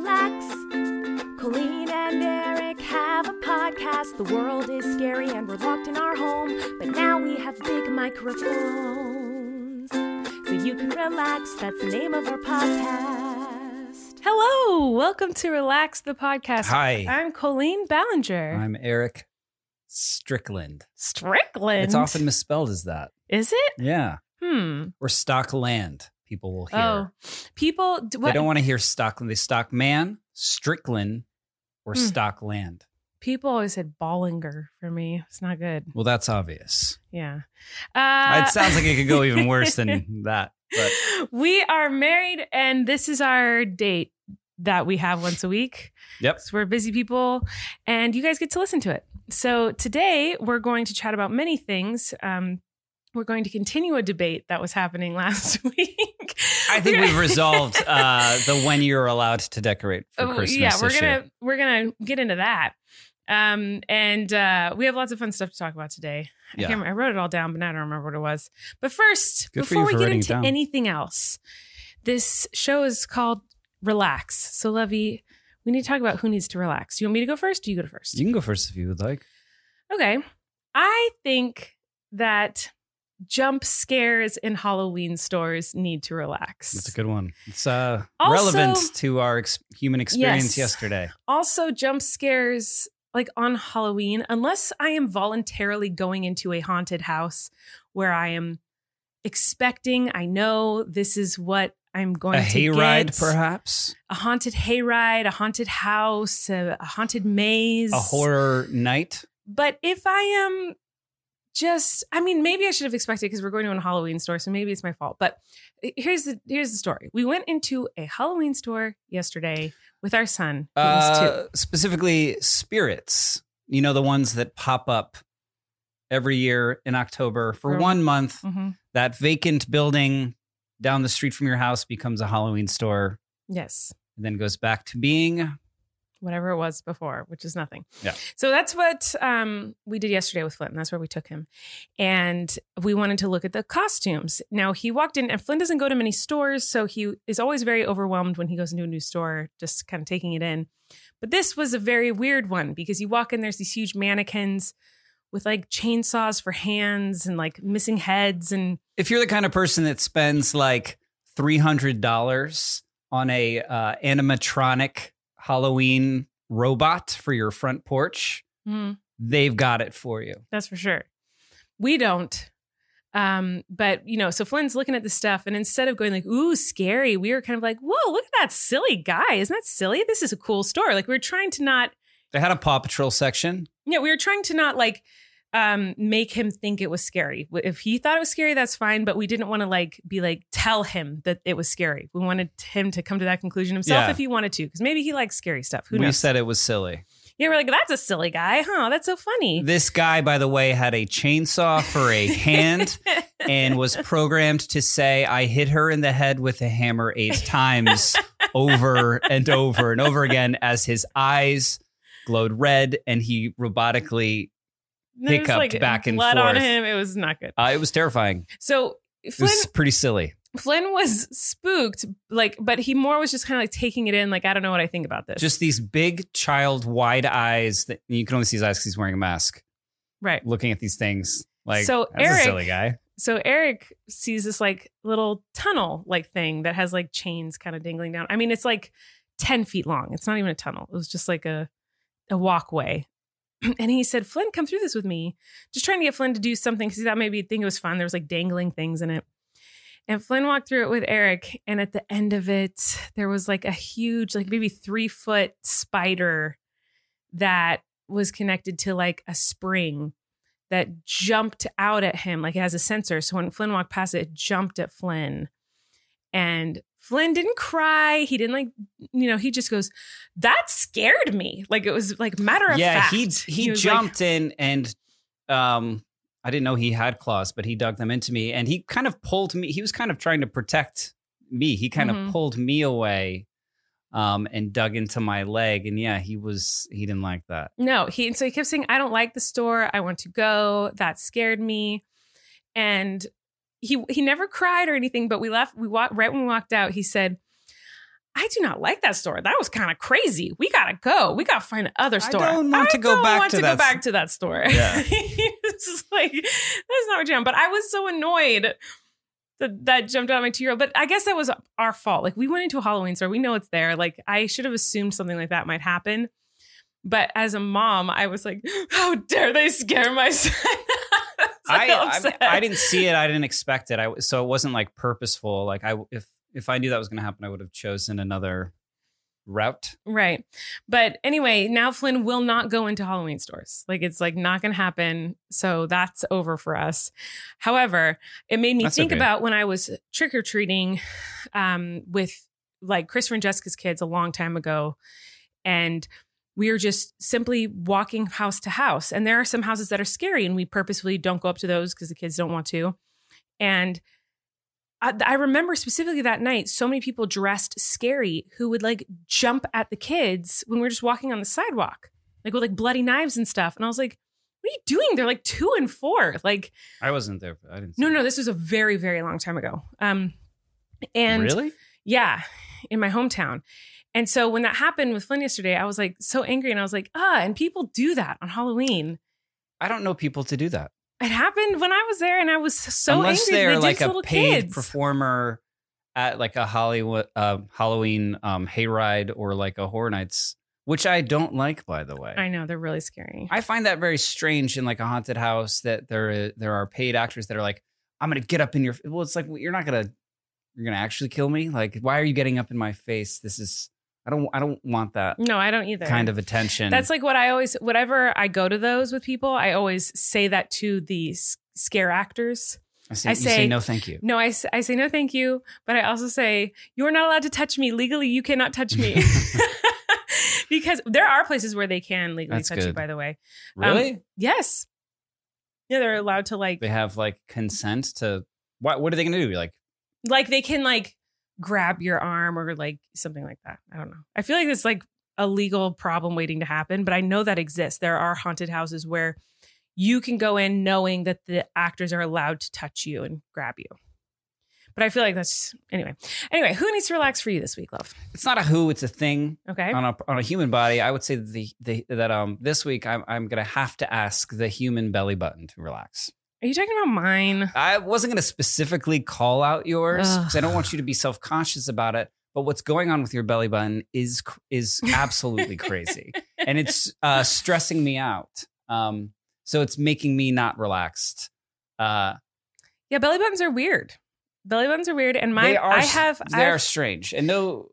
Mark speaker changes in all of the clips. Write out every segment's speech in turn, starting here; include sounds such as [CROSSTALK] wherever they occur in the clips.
Speaker 1: relax. Colleen and Erik have a podcast. The world is scary and we're locked in our home, but now we have big microphones. So you can relax. That's the name of our podcast.
Speaker 2: Hello, welcome to Relax the Podcast.
Speaker 3: Hi.
Speaker 2: I'm Colleen Ballinger.
Speaker 3: I'm Erik Stocklin.
Speaker 2: Strickland.
Speaker 3: It's often misspelled as that.
Speaker 2: Is it?
Speaker 3: Yeah.
Speaker 2: Hmm.
Speaker 3: Or Stockland, people will hear.
Speaker 2: Oh, people. d-
Speaker 3: They don't want to hear Stockland. They stock man, Strickland, or
Speaker 2: Hmm.
Speaker 3: Stockland.
Speaker 2: people always said Ballinger for me. It's not good.
Speaker 3: Well, that's obvious.
Speaker 2: Yeah. Uh,
Speaker 3: it sounds like it could go [LAUGHS] even worse than that. But
Speaker 2: we are married, and this is our date that we have once a week.
Speaker 3: Yep.
Speaker 2: So we're busy people, and you guys get to listen to it. So today we're going to chat about many things. Um, we're going to continue a debate that was happening [LAUGHS] last week.
Speaker 3: I think we've resolved [LAUGHS] uh, the when you're allowed to decorate for
Speaker 2: Oh,
Speaker 3: Christmas.
Speaker 2: yeah, we're
Speaker 3: issue.
Speaker 2: gonna we're gonna get into that. Um, and uh, we have lots of fun stuff to talk about today. I,
Speaker 3: Yeah.
Speaker 2: I wrote it all down, but now I don't remember what it was. But first,
Speaker 3: Good
Speaker 2: before we get into anything else, this show is called Relax. So, Levy, we need to talk about who needs to relax. Do you want me to go first? Do you go first?
Speaker 3: You can go first if you would like.
Speaker 2: Okay. I think that jump scares in Halloween stores need to relax.
Speaker 3: That's a good one. It's uh,
Speaker 2: Also-
Speaker 3: relevant to our ex- human
Speaker 2: Yes.
Speaker 3: experience yesterday.
Speaker 2: also jump scares like on Halloween, unless I am voluntarily going into a haunted house where I am expecting, I know this is what I'm going
Speaker 3: A
Speaker 2: to
Speaker 3: hayride,
Speaker 2: get.
Speaker 3: perhaps.
Speaker 2: A haunted hayride, a haunted house, a, a haunted maze,
Speaker 3: A horror night.
Speaker 2: But if I am just, I mean, maybe I should have expected because we're going to a Halloween store, so maybe it's my fault. But here's the here's the story. We went into a Halloween store yesterday with our son.
Speaker 3: Uh, specifically, spirits. You know, the ones that pop up every year in October for one month.
Speaker 2: Mhm.
Speaker 3: That vacant building down the street from your house becomes a Halloween store
Speaker 2: Yes.
Speaker 3: and then goes back to being.
Speaker 2: Whatever it was before, which is nothing.
Speaker 3: Yeah.
Speaker 2: So that's what um, we did yesterday with Flynn. And that's where we took him. And we wanted to look at the costumes. Now, he walked in, and Flynn doesn't go to many stores. So he is always very overwhelmed when he goes into a new store, just kind of taking it in. But this was a very weird one because you walk in, there's these huge mannequins with like chainsaws for hands and like missing heads. And
Speaker 3: If you're the kind of person that spends like $300 on a uh, animatronic Halloween robot for your front porch,
Speaker 2: hmm,
Speaker 3: they've got it for you.
Speaker 2: That's for sure. We don't. Um, but you know, so Flynn's looking at the stuff, and instead of going like, ooh, scary, we were kind of like, whoa, look at that silly guy. Isn't that silly? This is a cool store. Like we were trying to not,
Speaker 3: They had a Paw Patrol section.
Speaker 2: yeah, we were trying to not like um make him think it was scary. If he thought it was scary, that's fine. But we didn't want to like be like tell him that it was scary. We wanted him to come to that conclusion himself
Speaker 3: Yeah.
Speaker 2: if he wanted to, because maybe he likes scary stuff. Who knows?
Speaker 3: we
Speaker 2: knows?
Speaker 3: said it was silly.
Speaker 2: yeah, we're like, that's a silly guy, huh? That's so funny.
Speaker 3: This guy, by the way, had a chainsaw for a hand [LAUGHS] and was programmed to say, I hit her in the head with a hammer eight times over and over and over again as his eyes glowed red and he robotically. Hiccuped back and
Speaker 2: blood on him. It was not good.
Speaker 3: Uh, it was terrifying.
Speaker 2: So
Speaker 3: It
Speaker 2: Flynn
Speaker 3: was pretty silly.
Speaker 2: Flynn was spooked, like, but he more was just kind of like taking it in, like, I don't know what I think about this.
Speaker 3: Just these big child wide eyes that you can only see his eyes because he's wearing a mask,
Speaker 2: right.
Speaker 3: looking at these things. Like,
Speaker 2: So Erik-
Speaker 3: a silly guy.
Speaker 2: So Erik sees this like little tunnel like thing that has like chains kind of dangling down. I mean, it's like 10 feet long. It's not even a tunnel. It was just like a a walkway. [CLEARS THROAT] And he said, Flynn, come through this with me. Just trying to get Flynn to do something because he thought maybe he'd think it was fun. There was like dangling things in it. And Flynn walked through it with Erik. And at the end of it, there was like a huge, like maybe three foot spider that was connected to like a spring that jumped out at him. Like it has a sensor. So when Flynn walked past it, it jumped at Flynn. And Flynn didn't cry. He didn't like, you know, he just goes, that scared me. Like it was like matter of
Speaker 3: yeah,
Speaker 2: fact.
Speaker 3: he he,
Speaker 2: was like-
Speaker 3: jumped in and um I didn't know he had claws, but he dug them into me and he kind of pulled me. He was kind of trying to protect me. He kind
Speaker 2: Mhm.
Speaker 3: of pulled me away um and dug into my leg and yeah, he was he didn't like that.
Speaker 2: No, he and so he kept saying, I don't like the store. I want to go. That scared me. And he he never cried or anything, but we left, we walked right when we walked out, he said, I do not like that store. That was kind of crazy. We gotta go. We gotta find another
Speaker 3: I
Speaker 2: store.
Speaker 3: don't want to go
Speaker 2: don't
Speaker 3: back
Speaker 2: want
Speaker 3: to
Speaker 2: to
Speaker 3: that
Speaker 2: go back to that store.
Speaker 3: Yeah. [LAUGHS]
Speaker 2: it's like that's not what jam. But I was so annoyed that that jumped out of my two year old. But I guess that was our fault. Like we went into a Halloween store. We know it's there. Like I should have assumed something like that might happen. But as a mom, I was like, [GASPS] how dare they scare my [LAUGHS] son? So
Speaker 3: I, I. I didn't see it. I didn't expect it. I so it wasn't like purposeful. Like I if if I knew that was going to happen, I would have chosen another route.
Speaker 2: Right. But anyway, now Flynn will not go into Halloween stores. Like it's like not going to happen. So that's over for us. However, it made me
Speaker 3: That's
Speaker 2: think
Speaker 3: okay.
Speaker 2: about when I was trick or treating um, with like Christopher and Jessica's kids a long time ago. And we are just simply walking house to house. And there are some houses that are scary, and we purposefully don't go up to those because the kids don't want to. And I, I remember specifically that night, so many people dressed scary who would like jump at the kids when we were just walking on the sidewalk, like with like bloody knives and stuff. And I was like, what are you doing? They're like two and four. Like,
Speaker 3: I wasn't there. I didn't. see
Speaker 2: no, no, this was a very, very long time ago. Um, and
Speaker 3: really?
Speaker 2: yeah, in my hometown. And so when that happened with Flynn yesterday, I was like so angry and I was like, ah, and people do that on Halloween.
Speaker 3: I don't know people to do that
Speaker 2: It happened when I was there and I was so
Speaker 3: unless
Speaker 2: angry.
Speaker 3: they're
Speaker 2: They
Speaker 3: like a paid
Speaker 2: kids.
Speaker 3: performer at like a Hollywood uh, Halloween um, hayride or like a Horror Nights, which I don't like, by the way.
Speaker 2: I know, they're really scary.
Speaker 3: I find that very strange in like a haunted house that there there are paid actors that are like, I'm gonna get up in your. Well, it's like you're not gonna you're gonna actually kill me. Like, why are you getting up in my face? This is I don't I don't want that
Speaker 2: no, I don't either.
Speaker 3: kind of attention.
Speaker 2: That's like what I always, whatever I go to those with people, I always say that to the scare actors.
Speaker 3: I say,
Speaker 2: I
Speaker 3: you say
Speaker 2: say-
Speaker 3: no, thank you.
Speaker 2: No, I, I say no, thank you. But I also say, you're not allowed to touch me. Legally, you cannot touch me. [LAUGHS] [LAUGHS] because there are places where they can legally
Speaker 3: That's
Speaker 2: touch you, by the way.
Speaker 3: Um, really?
Speaker 2: Yes. Yeah, they're allowed to like,
Speaker 3: they have like consent to what? What are they gonna do? Like,
Speaker 2: like they can like grab your arm or like something like that. I don't know. I feel like it's like a legal problem waiting to happen, but I know that exists. There are haunted houses where you can go in knowing that the actors are allowed to touch you and grab you. But I feel like that's anyway. Anyway, who needs to relax for you this week, love?
Speaker 3: it's not a who, it's a thing.
Speaker 2: Okay.
Speaker 3: on a on a human body, I would say the, the that um this week I'm I'm gonna have to ask the human belly button to relax.
Speaker 2: Are you talking about mine?
Speaker 3: I wasn't gonna specifically call out yours because I don't want you to be self conscious about it. But what's going on with your belly button is is absolutely crazy, [LAUGHS] and it's uh, stressing me out. Um, so it's making me not relaxed. Uh,
Speaker 2: Yeah, belly buttons are weird. Belly buttons are weird, and my
Speaker 3: are
Speaker 2: I have
Speaker 3: they are
Speaker 2: I've-
Speaker 3: strange, and no.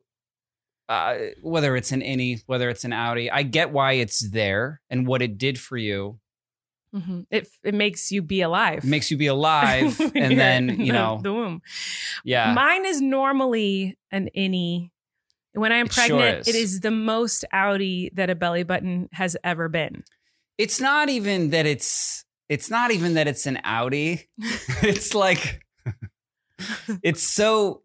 Speaker 3: Uh, whether it's an innie, whether it's an outie, I get why it's there and what it did for you.
Speaker 2: Mhm. it it makes you be alive.
Speaker 3: It makes you be [LAUGHS] alive, and then you know,
Speaker 2: the womb.
Speaker 3: yeah,
Speaker 2: Mine is normally an innie. When I am
Speaker 3: It sure
Speaker 2: pregnant,
Speaker 3: is.
Speaker 2: it is the most outy that a belly button has ever been.
Speaker 3: it's not even that it's it's not even that it's an outie. [LAUGHS] it's like it's so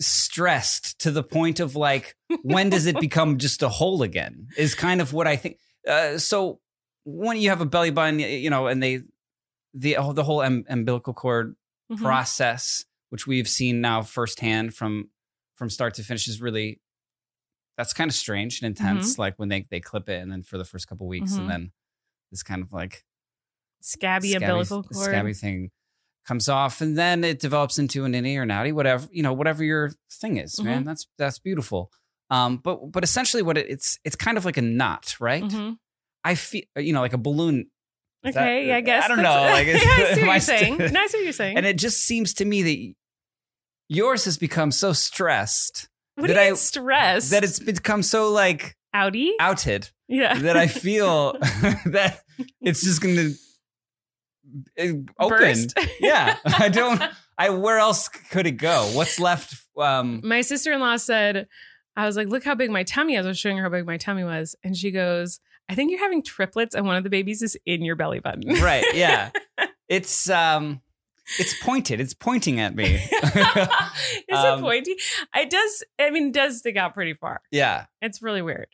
Speaker 3: stressed to the point of like when does it [LAUGHS] become just a hole again? Is kind of what I think. Uh, so when you have a belly button, you know, and they the oh, the whole um, umbilical cord
Speaker 2: Mhm.
Speaker 3: process, which we've seen now firsthand from from start to finish, is really that's kind of strange and intense. Like when they they clip it, and then for the first couple weeks,
Speaker 2: Mhm.
Speaker 3: and then this kind of like
Speaker 2: Scabby, umbilical cord.
Speaker 3: scabby thing comes off, and then it develops into an innie or outie, whatever you know, whatever your thing is,
Speaker 2: Mm-hmm.
Speaker 3: man. That's that's beautiful. Um, but but essentially, what it, it's it's kind of like a knot, right? I feel uh, you know like a balloon. Is that-
Speaker 2: Okay, yeah, I guess.
Speaker 3: I don't know. [LAUGHS] Like,
Speaker 2: yeah, I [LAUGHS] see what you're
Speaker 3: st-
Speaker 2: saying. No, I see what you're [LAUGHS] saying.
Speaker 3: And it just seems to me that yours has become so stressed
Speaker 2: what do
Speaker 3: that
Speaker 2: you
Speaker 3: I-
Speaker 2: mean stressed?
Speaker 3: that it's become so like
Speaker 2: outy.
Speaker 3: outed
Speaker 2: Yeah.
Speaker 3: that I feel that it's just going to eh, open.
Speaker 2: Burst.
Speaker 3: Yeah, I don't. I where else could it go? What's left? Um,
Speaker 2: my sister-in-law said, I was like, look how big my tummy is. I was showing her how big my tummy was. And she goes, I think you're having triplets and one of the babies is in your belly button.
Speaker 3: right? Yeah, [LAUGHS] it's um, it's pointed. It's pointing at me. [LAUGHS]
Speaker 2: is
Speaker 3: Um,
Speaker 2: it pointy? It does, I mean, it does stick out pretty far.
Speaker 3: yeah,
Speaker 2: It's really weird.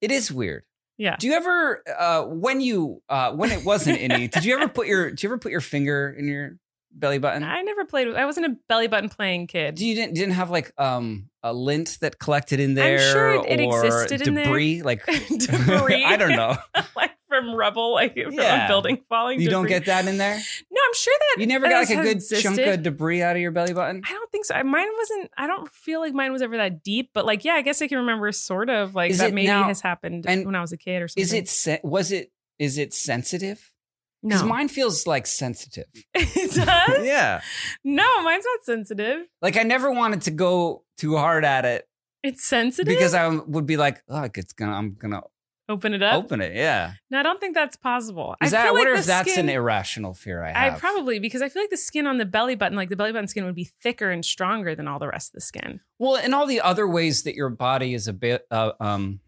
Speaker 3: it is weird.
Speaker 2: Yeah.
Speaker 3: Do you ever, uh, when you, uh, when it wasn't any, did you ever put your, did you ever put your finger in your belly button?
Speaker 2: I never played with. I wasn't a belly button playing kid.
Speaker 3: Do you didn't didn't have like um a lint that collected in there
Speaker 2: sure it- it
Speaker 3: or
Speaker 2: existed in there.
Speaker 3: debris like [LAUGHS] [LAUGHS]
Speaker 2: Debris.
Speaker 3: I don't know. [LAUGHS]
Speaker 2: like from rubble, like from
Speaker 3: Yeah.
Speaker 2: a building falling.
Speaker 3: You don't get that in there?
Speaker 2: No, I'm sure that
Speaker 3: You never got like a good
Speaker 2: existed.
Speaker 3: chunk of debris out of your belly button?
Speaker 2: I don't think so. I- Mine wasn't. I don't feel like mine was ever that deep. But like, yeah, I guess I can remember sort of like
Speaker 3: Is
Speaker 2: that. Maybe
Speaker 3: now-
Speaker 2: has happened when I was a kid or something.
Speaker 3: Is it was it is it sensitive? Because
Speaker 2: No,
Speaker 3: mine feels like sensitive. [LAUGHS]
Speaker 2: it does.
Speaker 3: yeah.
Speaker 2: No, mine's not sensitive.
Speaker 3: Like I never wanted to go too hard at it
Speaker 2: It's sensitive
Speaker 3: because I would be like, oh, it's gonna I'm gonna
Speaker 2: open it up.
Speaker 3: open it. Yeah.
Speaker 2: No, I don't think that's possible.
Speaker 3: Is
Speaker 2: I
Speaker 3: that I
Speaker 2: like
Speaker 3: wonder
Speaker 2: the
Speaker 3: if that's
Speaker 2: skin,
Speaker 3: an irrational fear I have.
Speaker 2: I probably because I feel like the skin on the belly button, like the belly button skin, would be thicker and stronger than all the rest of the skin.
Speaker 3: Well, and all the other ways that your body is a bit, uh, um,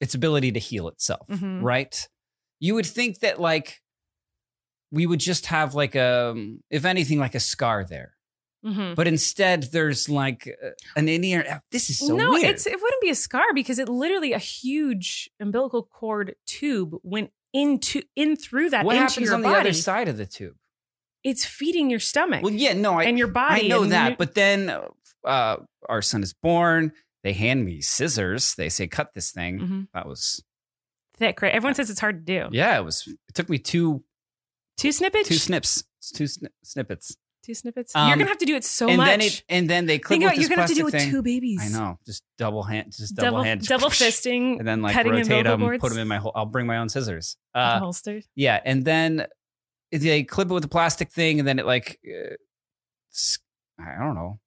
Speaker 3: its ability to heal itself,
Speaker 2: Mhm.
Speaker 3: right? You would think that like we would just have like a, if anything, like a scar there,
Speaker 2: Mm-hmm.
Speaker 3: but instead there's like uh, an Indian. This is so
Speaker 2: no,
Speaker 3: weird.
Speaker 2: it's it wouldn't be a scar because it literally a huge umbilical cord tube went into in through that
Speaker 3: what happens on
Speaker 2: body.
Speaker 3: the other side of the tube?
Speaker 2: It's feeding your stomach
Speaker 3: Well, yeah, no, I
Speaker 2: and your body.
Speaker 3: I know that, but then uh, our son is born. They hand me scissors. They say, "Cut this thing."
Speaker 2: Mhm.
Speaker 3: That was
Speaker 2: thick, right? Everyone says it's hard to do.
Speaker 3: yeah. It was. It took me two
Speaker 2: Two snippets.
Speaker 3: two snips, two sni- snippets.
Speaker 2: Two snippets.
Speaker 3: Um,
Speaker 2: you're gonna have to do it so
Speaker 3: and
Speaker 2: much.
Speaker 3: then it and then they clip
Speaker 2: Think about you're gonna have to do it with two babies.
Speaker 3: I know, just double hand, just double,
Speaker 2: Double
Speaker 3: hand,
Speaker 2: double [LAUGHS] fisting.
Speaker 3: and then like rotate them,
Speaker 2: cords.
Speaker 3: put them in my whole. I'll bring my own scissors. Uh,
Speaker 2: holster.
Speaker 3: yeah, and then they clip it with the plastic thing, and then it like, uh, I don't know,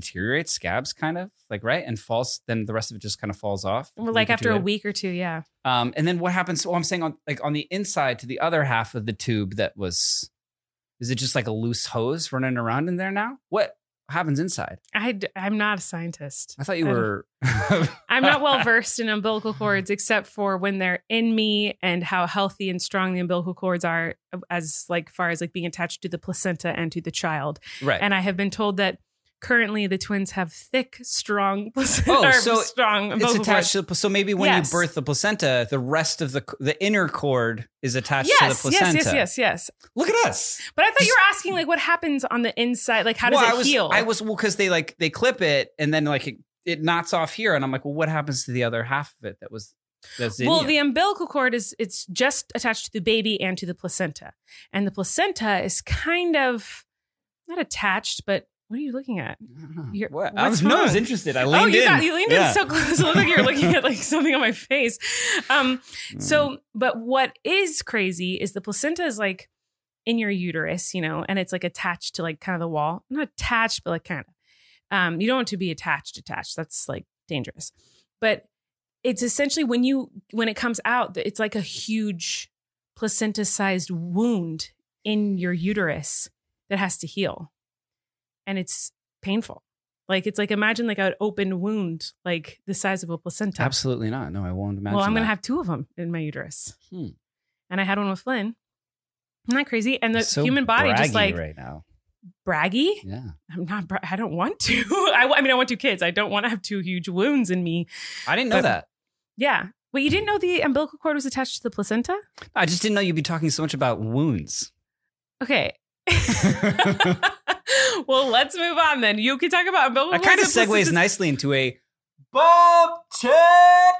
Speaker 3: deteriorates, scabs, kind of like right, and falls. Then the rest of it just kind of falls off.
Speaker 2: Well, like after a week or two, yeah.
Speaker 3: Um, and then what happens? Well, I'm saying on like on the inside to the other half of the tube that was, is it just like a loose hose running around in there now? What happens inside?
Speaker 2: I d- I'm not a scientist.
Speaker 3: I thought you
Speaker 2: I don't-
Speaker 3: were. [LAUGHS]
Speaker 2: I'm not well versed in umbilical cords except for when they're in me and how healthy and strong the umbilical cords are as like far as like being attached to the placenta and to the child.
Speaker 3: right.
Speaker 2: And I have been told that currently the twins have thick, strong [LAUGHS] placenta.
Speaker 3: Oh, so
Speaker 2: strong
Speaker 3: it's attached to the, so maybe when
Speaker 2: Yes.
Speaker 3: you birth the placenta, the rest of the the inner cord is attached
Speaker 2: Yes,
Speaker 3: to the placenta.
Speaker 2: yes, yes, yes. Yes.
Speaker 3: Look at us.
Speaker 2: But I thought you were asking like what happens on the inside, like how does
Speaker 3: well,
Speaker 2: it
Speaker 3: I was,
Speaker 2: heal?
Speaker 3: I was well because they like they clip it and then like it, it knots off here, and I'm like, well, what happens to the other half of it that was
Speaker 2: well, the umbilical cord is it's just attached to the baby and to the placenta, and the placenta is kind of not attached, but what are you looking at? You're-
Speaker 3: what? I
Speaker 2: what's
Speaker 3: was no, I was interested. I
Speaker 2: oh, you
Speaker 3: in.
Speaker 2: got you leaned
Speaker 3: Yeah.
Speaker 2: in so close. It looked like you're looking [LAUGHS] at like something on my face. Um,
Speaker 3: Mm.
Speaker 2: so, but what is crazy is the placenta is like in your uterus, you know, and it's like attached to like kind of the wall. Not attached, but like kind of. Um, you don't want to be attached, attached. That's like dangerous. But it's essentially when you when it comes out, it's like a huge placenta-sized wound in your uterus that has to heal, and it's painful. Like it's like imagine like an open wound, like the size of a placenta.
Speaker 3: Absolutely not. No, I won't imagine.
Speaker 2: Well, I'm going to have two of them in my uterus.
Speaker 3: Hmm.
Speaker 2: And I had one with Flynn. Isn't that crazy? And the
Speaker 3: So
Speaker 2: human body just like
Speaker 3: right now.
Speaker 2: braggy.
Speaker 3: Yeah.
Speaker 2: I'm not. Bra- I don't want to. [LAUGHS] I, I mean, I want two kids. I don't want to have two huge wounds in me.
Speaker 3: I didn't know
Speaker 2: But-
Speaker 3: that.
Speaker 2: Yeah. Wait, you didn't know the umbilical cord was attached to the placenta?
Speaker 3: I just didn't know you'd be talking so much about wounds.
Speaker 2: Okay. [LAUGHS] [LAUGHS] well, let's move on then. You can talk about umbilical
Speaker 3: That kind of segues nicely into a Bob check.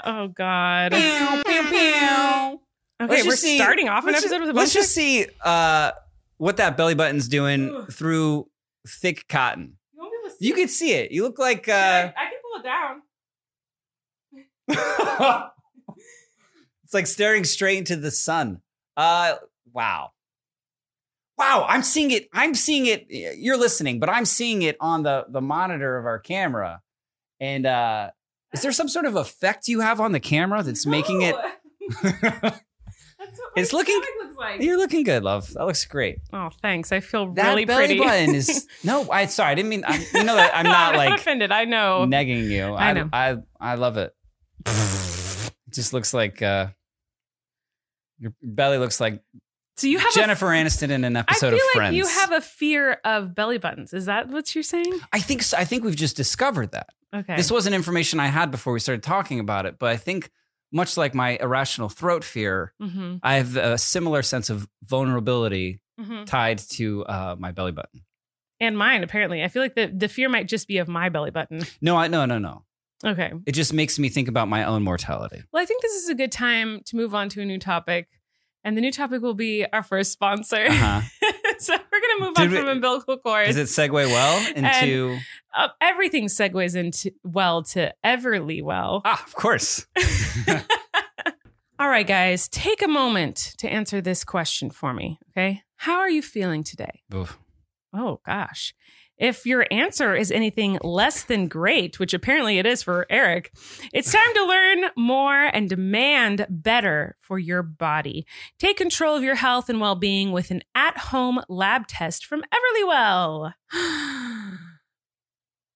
Speaker 2: Oh God.
Speaker 3: Pew, pew, pew.
Speaker 2: Okay,
Speaker 3: Let's
Speaker 2: we're
Speaker 3: see-
Speaker 2: starting off an episode
Speaker 3: ju-
Speaker 2: with a
Speaker 3: Let's
Speaker 2: bunch
Speaker 3: just see uh, what that belly button's doing
Speaker 2: Ugh.
Speaker 3: through thick cotton.
Speaker 2: You won't be able to see
Speaker 3: You can see it. You look like
Speaker 2: I,
Speaker 3: uh,
Speaker 2: I can pull it down. [LAUGHS]
Speaker 3: it's like staring straight into the sun. Uh, wow. Wow, I'm seeing it. I'm seeing it. You're listening, but I'm seeing it on the the monitor of our camera. And uh is there some sort of effect you have on the camera that's making it [LAUGHS]
Speaker 2: That's what
Speaker 3: It's looking-
Speaker 2: looks like.
Speaker 3: You're looking good, love. That looks great.
Speaker 2: Oh, thanks. I feel
Speaker 3: That
Speaker 2: really
Speaker 3: belly
Speaker 2: pretty.
Speaker 3: button is [LAUGHS] no. I sorry, I didn't mean. I, you know that I'm not [LAUGHS]
Speaker 2: I'm
Speaker 3: like
Speaker 2: offended. I know.
Speaker 3: negging you.
Speaker 2: I know.
Speaker 3: I I love it. It just looks like uh, your belly looks like
Speaker 2: so you have
Speaker 3: Jennifer Aniston in an episode
Speaker 2: feel
Speaker 3: of
Speaker 2: like you have a fear of belly buttons. Is that what you're saying?
Speaker 3: I think so. I think we've just discovered that.
Speaker 2: Okay.
Speaker 3: This wasn't information I had before we started talking about it, but I think much like my irrational throat fear,
Speaker 2: hmm
Speaker 3: I have a similar sense of vulnerability
Speaker 2: Mhm.
Speaker 3: tied to uh, my belly button.
Speaker 2: And mine, apparently. I feel like the, the fear might just be of my belly button.
Speaker 3: No, I no no no.
Speaker 2: Okay.
Speaker 3: It just makes me think about my own mortality.
Speaker 2: Well, I think this is a good time to move on to a new topic. And the new topic will be our first sponsor.
Speaker 3: Uh-huh. [LAUGHS]
Speaker 2: so we're going to move
Speaker 3: Did
Speaker 2: on
Speaker 3: we-
Speaker 2: from umbilical cords.
Speaker 3: Does it segue well [LAUGHS] into?
Speaker 2: uh, everything segues into well to Everlywell.
Speaker 3: ah, of course. [LAUGHS]
Speaker 2: All right, guys, take a moment to answer this question for me. Okay. How are you feeling today?
Speaker 3: Oof.
Speaker 2: Oh, gosh. If your answer is anything less than great, which apparently it is for Erik, it's time to learn more and demand better for your body. Take control of your health and well being with an at home lab test from Everlywell.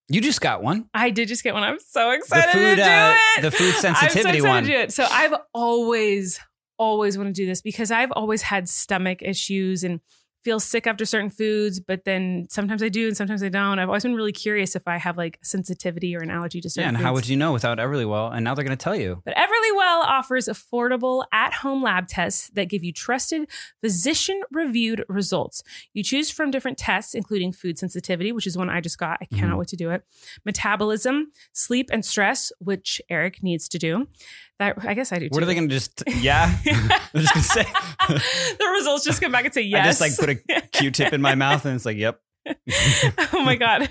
Speaker 3: You just got one.
Speaker 2: I did just get one. I'm so
Speaker 3: The
Speaker 2: excited to do
Speaker 3: uh,
Speaker 2: it.
Speaker 3: the food
Speaker 2: I'm so
Speaker 3: sensitivity
Speaker 2: excited
Speaker 3: one.
Speaker 2: to do it. So I've always, always want to do this because I've always had stomach issues and feel sick after certain foods, but then sometimes I do and sometimes I don't. I've always been really curious if I have like sensitivity or an allergy to
Speaker 3: Yeah, and
Speaker 2: foods.
Speaker 3: how would you know without Everlywell? And now they're going to tell you.
Speaker 2: But Everlywell offers affordable at-home lab tests that give you trusted, physician-reviewed results. You choose from different tests, including food sensitivity, which is one I just got. I cannot
Speaker 3: Mhm.
Speaker 2: wait to do it. Metabolism, sleep, and stress, which Erik needs to do. That I guess I do. Too.
Speaker 3: What are they going to just? [LAUGHS] Yeah, [LAUGHS] I'm just going to say. [LAUGHS]
Speaker 2: the results just come back and say yes.
Speaker 3: I just like put a Q-tip in my mouth, and it's like, yep.
Speaker 2: oh my God.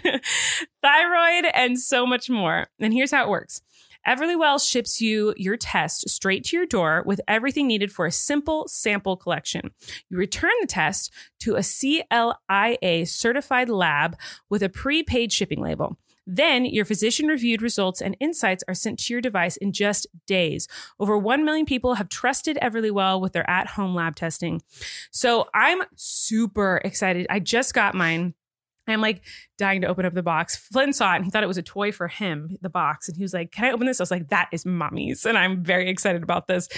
Speaker 2: Thyroid and so much more. And here's how it works. Everlywell ships you your test straight to your door with everything needed for a simple sample collection. You return the test to a CLIA certified lab with a prepaid shipping label. Then your physician reviewed results and insights are sent to your device in just days. Over 1 million people have trusted Everlywell with their at home lab testing. So I'm super excited. I just got mine. I'm like dying to open up the box. Flynn saw it and he thought it was a toy for him, the box. And he was like, Can I open this? I was like, That is mommy's. And I'm very excited about this.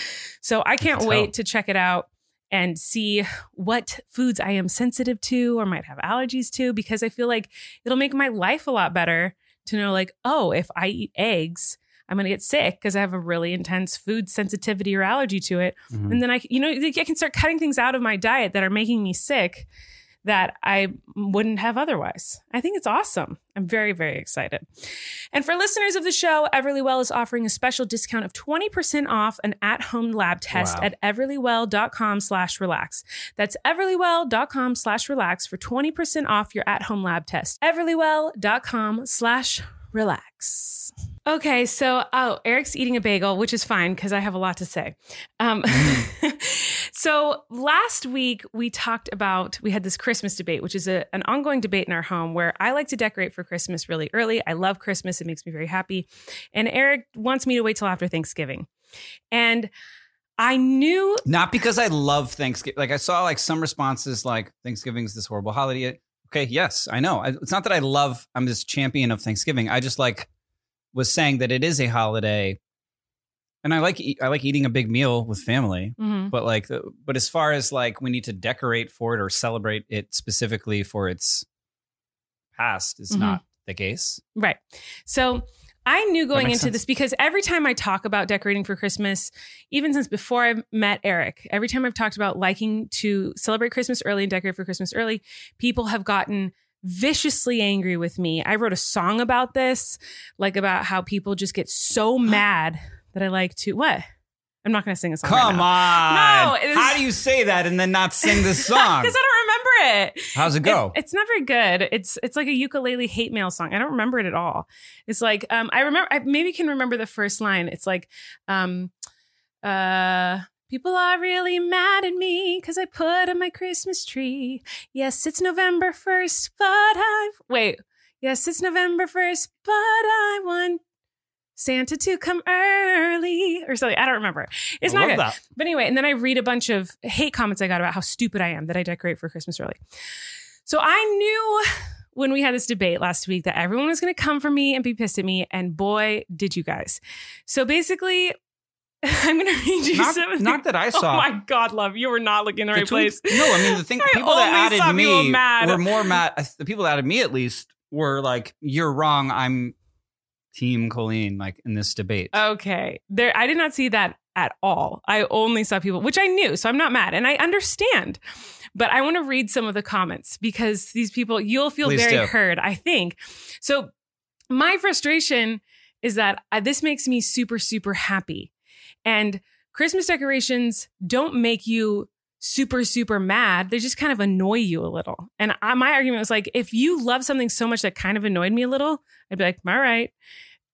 Speaker 2: So I can't
Speaker 3: can
Speaker 2: wait
Speaker 3: tell.
Speaker 2: to check it out and see what foods I am sensitive to or might have allergies to because I feel like it'll make my life a lot better to know, like, oh, if I eat eggs, I'm going to get sick because I have a really intense food sensitivity or allergy to it.
Speaker 3: Mhm.
Speaker 2: And then I, you know, I can start cutting things out of my diet that are making me sick that I wouldn't have otherwise. I think it's awesome. I'm very, very excited. And for listeners of the show, Everlywell is offering a special discount of 20% off an at-home lab test
Speaker 3: Wow.
Speaker 2: at everlywell.com slash relax. That's everlywell.com slash relax for 20% off your at-home lab test. everlywell.com slash relax. Okay, so oh, Erik's eating a bagel, which is fine because I have a lot to say. Um, [LAUGHS] so last week we talked about we had this Christmas debate, which is a, an ongoing debate in our home where I like to decorate for Christmas really early. I love Christmas; it makes me very happy, and Erik wants me to wait till after Thanksgiving, and I knew
Speaker 3: Not because I love Thanksgiving. Like I saw like some responses like Thanksgiving's this horrible holiday. Okay, yes, I know. It's not that I love. I'm this champion of Thanksgiving. I just like was saying that it is a holiday, and I like I like eating a big meal with family.
Speaker 2: Mhm.
Speaker 3: But like, but as far as like we need to decorate for it or celebrate it specifically for its past is
Speaker 2: Mhm.
Speaker 3: not the case.
Speaker 2: Right. So I knew going into
Speaker 3: sense.
Speaker 2: this because every time I talk about decorating for Christmas, even since before I met Erik, every time I've talked about liking to celebrate Christmas early and decorate for Christmas early, people have gotten viciously angry with me. I wrote a song about this, like about how people just get so [GASPS] mad that I like to what? I'm not going to sing a song.
Speaker 3: Come
Speaker 2: right
Speaker 3: on!
Speaker 2: No,
Speaker 3: How do you say that and then not sing this [LAUGHS] song?
Speaker 2: Because I it.
Speaker 3: How's it go?
Speaker 2: It- it's not very good. It's it's like a ukulele hate mail song. I don't remember it at all. It's like um I remember I maybe can remember the first line. It's like um uh people are really mad at me cuz I put on my Christmas tree. Yes, it's November 1st, but I Wait. Yes, it's November 1st, but I want Santa to come early or something. I don't remember. It's
Speaker 3: I
Speaker 2: not good.
Speaker 3: that.
Speaker 2: But anyway, and then I read a bunch of hate comments I got about how stupid I am that I decorate for Christmas early. So I knew when we had this debate last week that everyone was going to come for me and be pissed at me. And boy, did you guys. So basically, [LAUGHS] I'm going to read you
Speaker 3: Not,
Speaker 2: of
Speaker 3: not that I saw.
Speaker 2: Oh my God, love. You were not looking in the,
Speaker 3: the
Speaker 2: right place.
Speaker 3: No, I mean the thing. People that added me
Speaker 2: mad.
Speaker 3: were more mad. The people that added me, at least, were like, "You're wrong. I'm Team Colleen." Like in this debate.
Speaker 2: Okay. There I did not see that at all. I only saw people, which I knew, so I'm not mad and I understand. But I want to read some of the comments because these people, you'll feel
Speaker 3: Please
Speaker 2: very
Speaker 3: do.
Speaker 2: heard, I think. So, my frustration is that uh, this makes me super, super happy. And Christmas decorations don't make you super, super mad. They just kind of annoy you a little. And I, my argument was like, if you love something so much that kind of annoyed me a little, I'd be like, all right.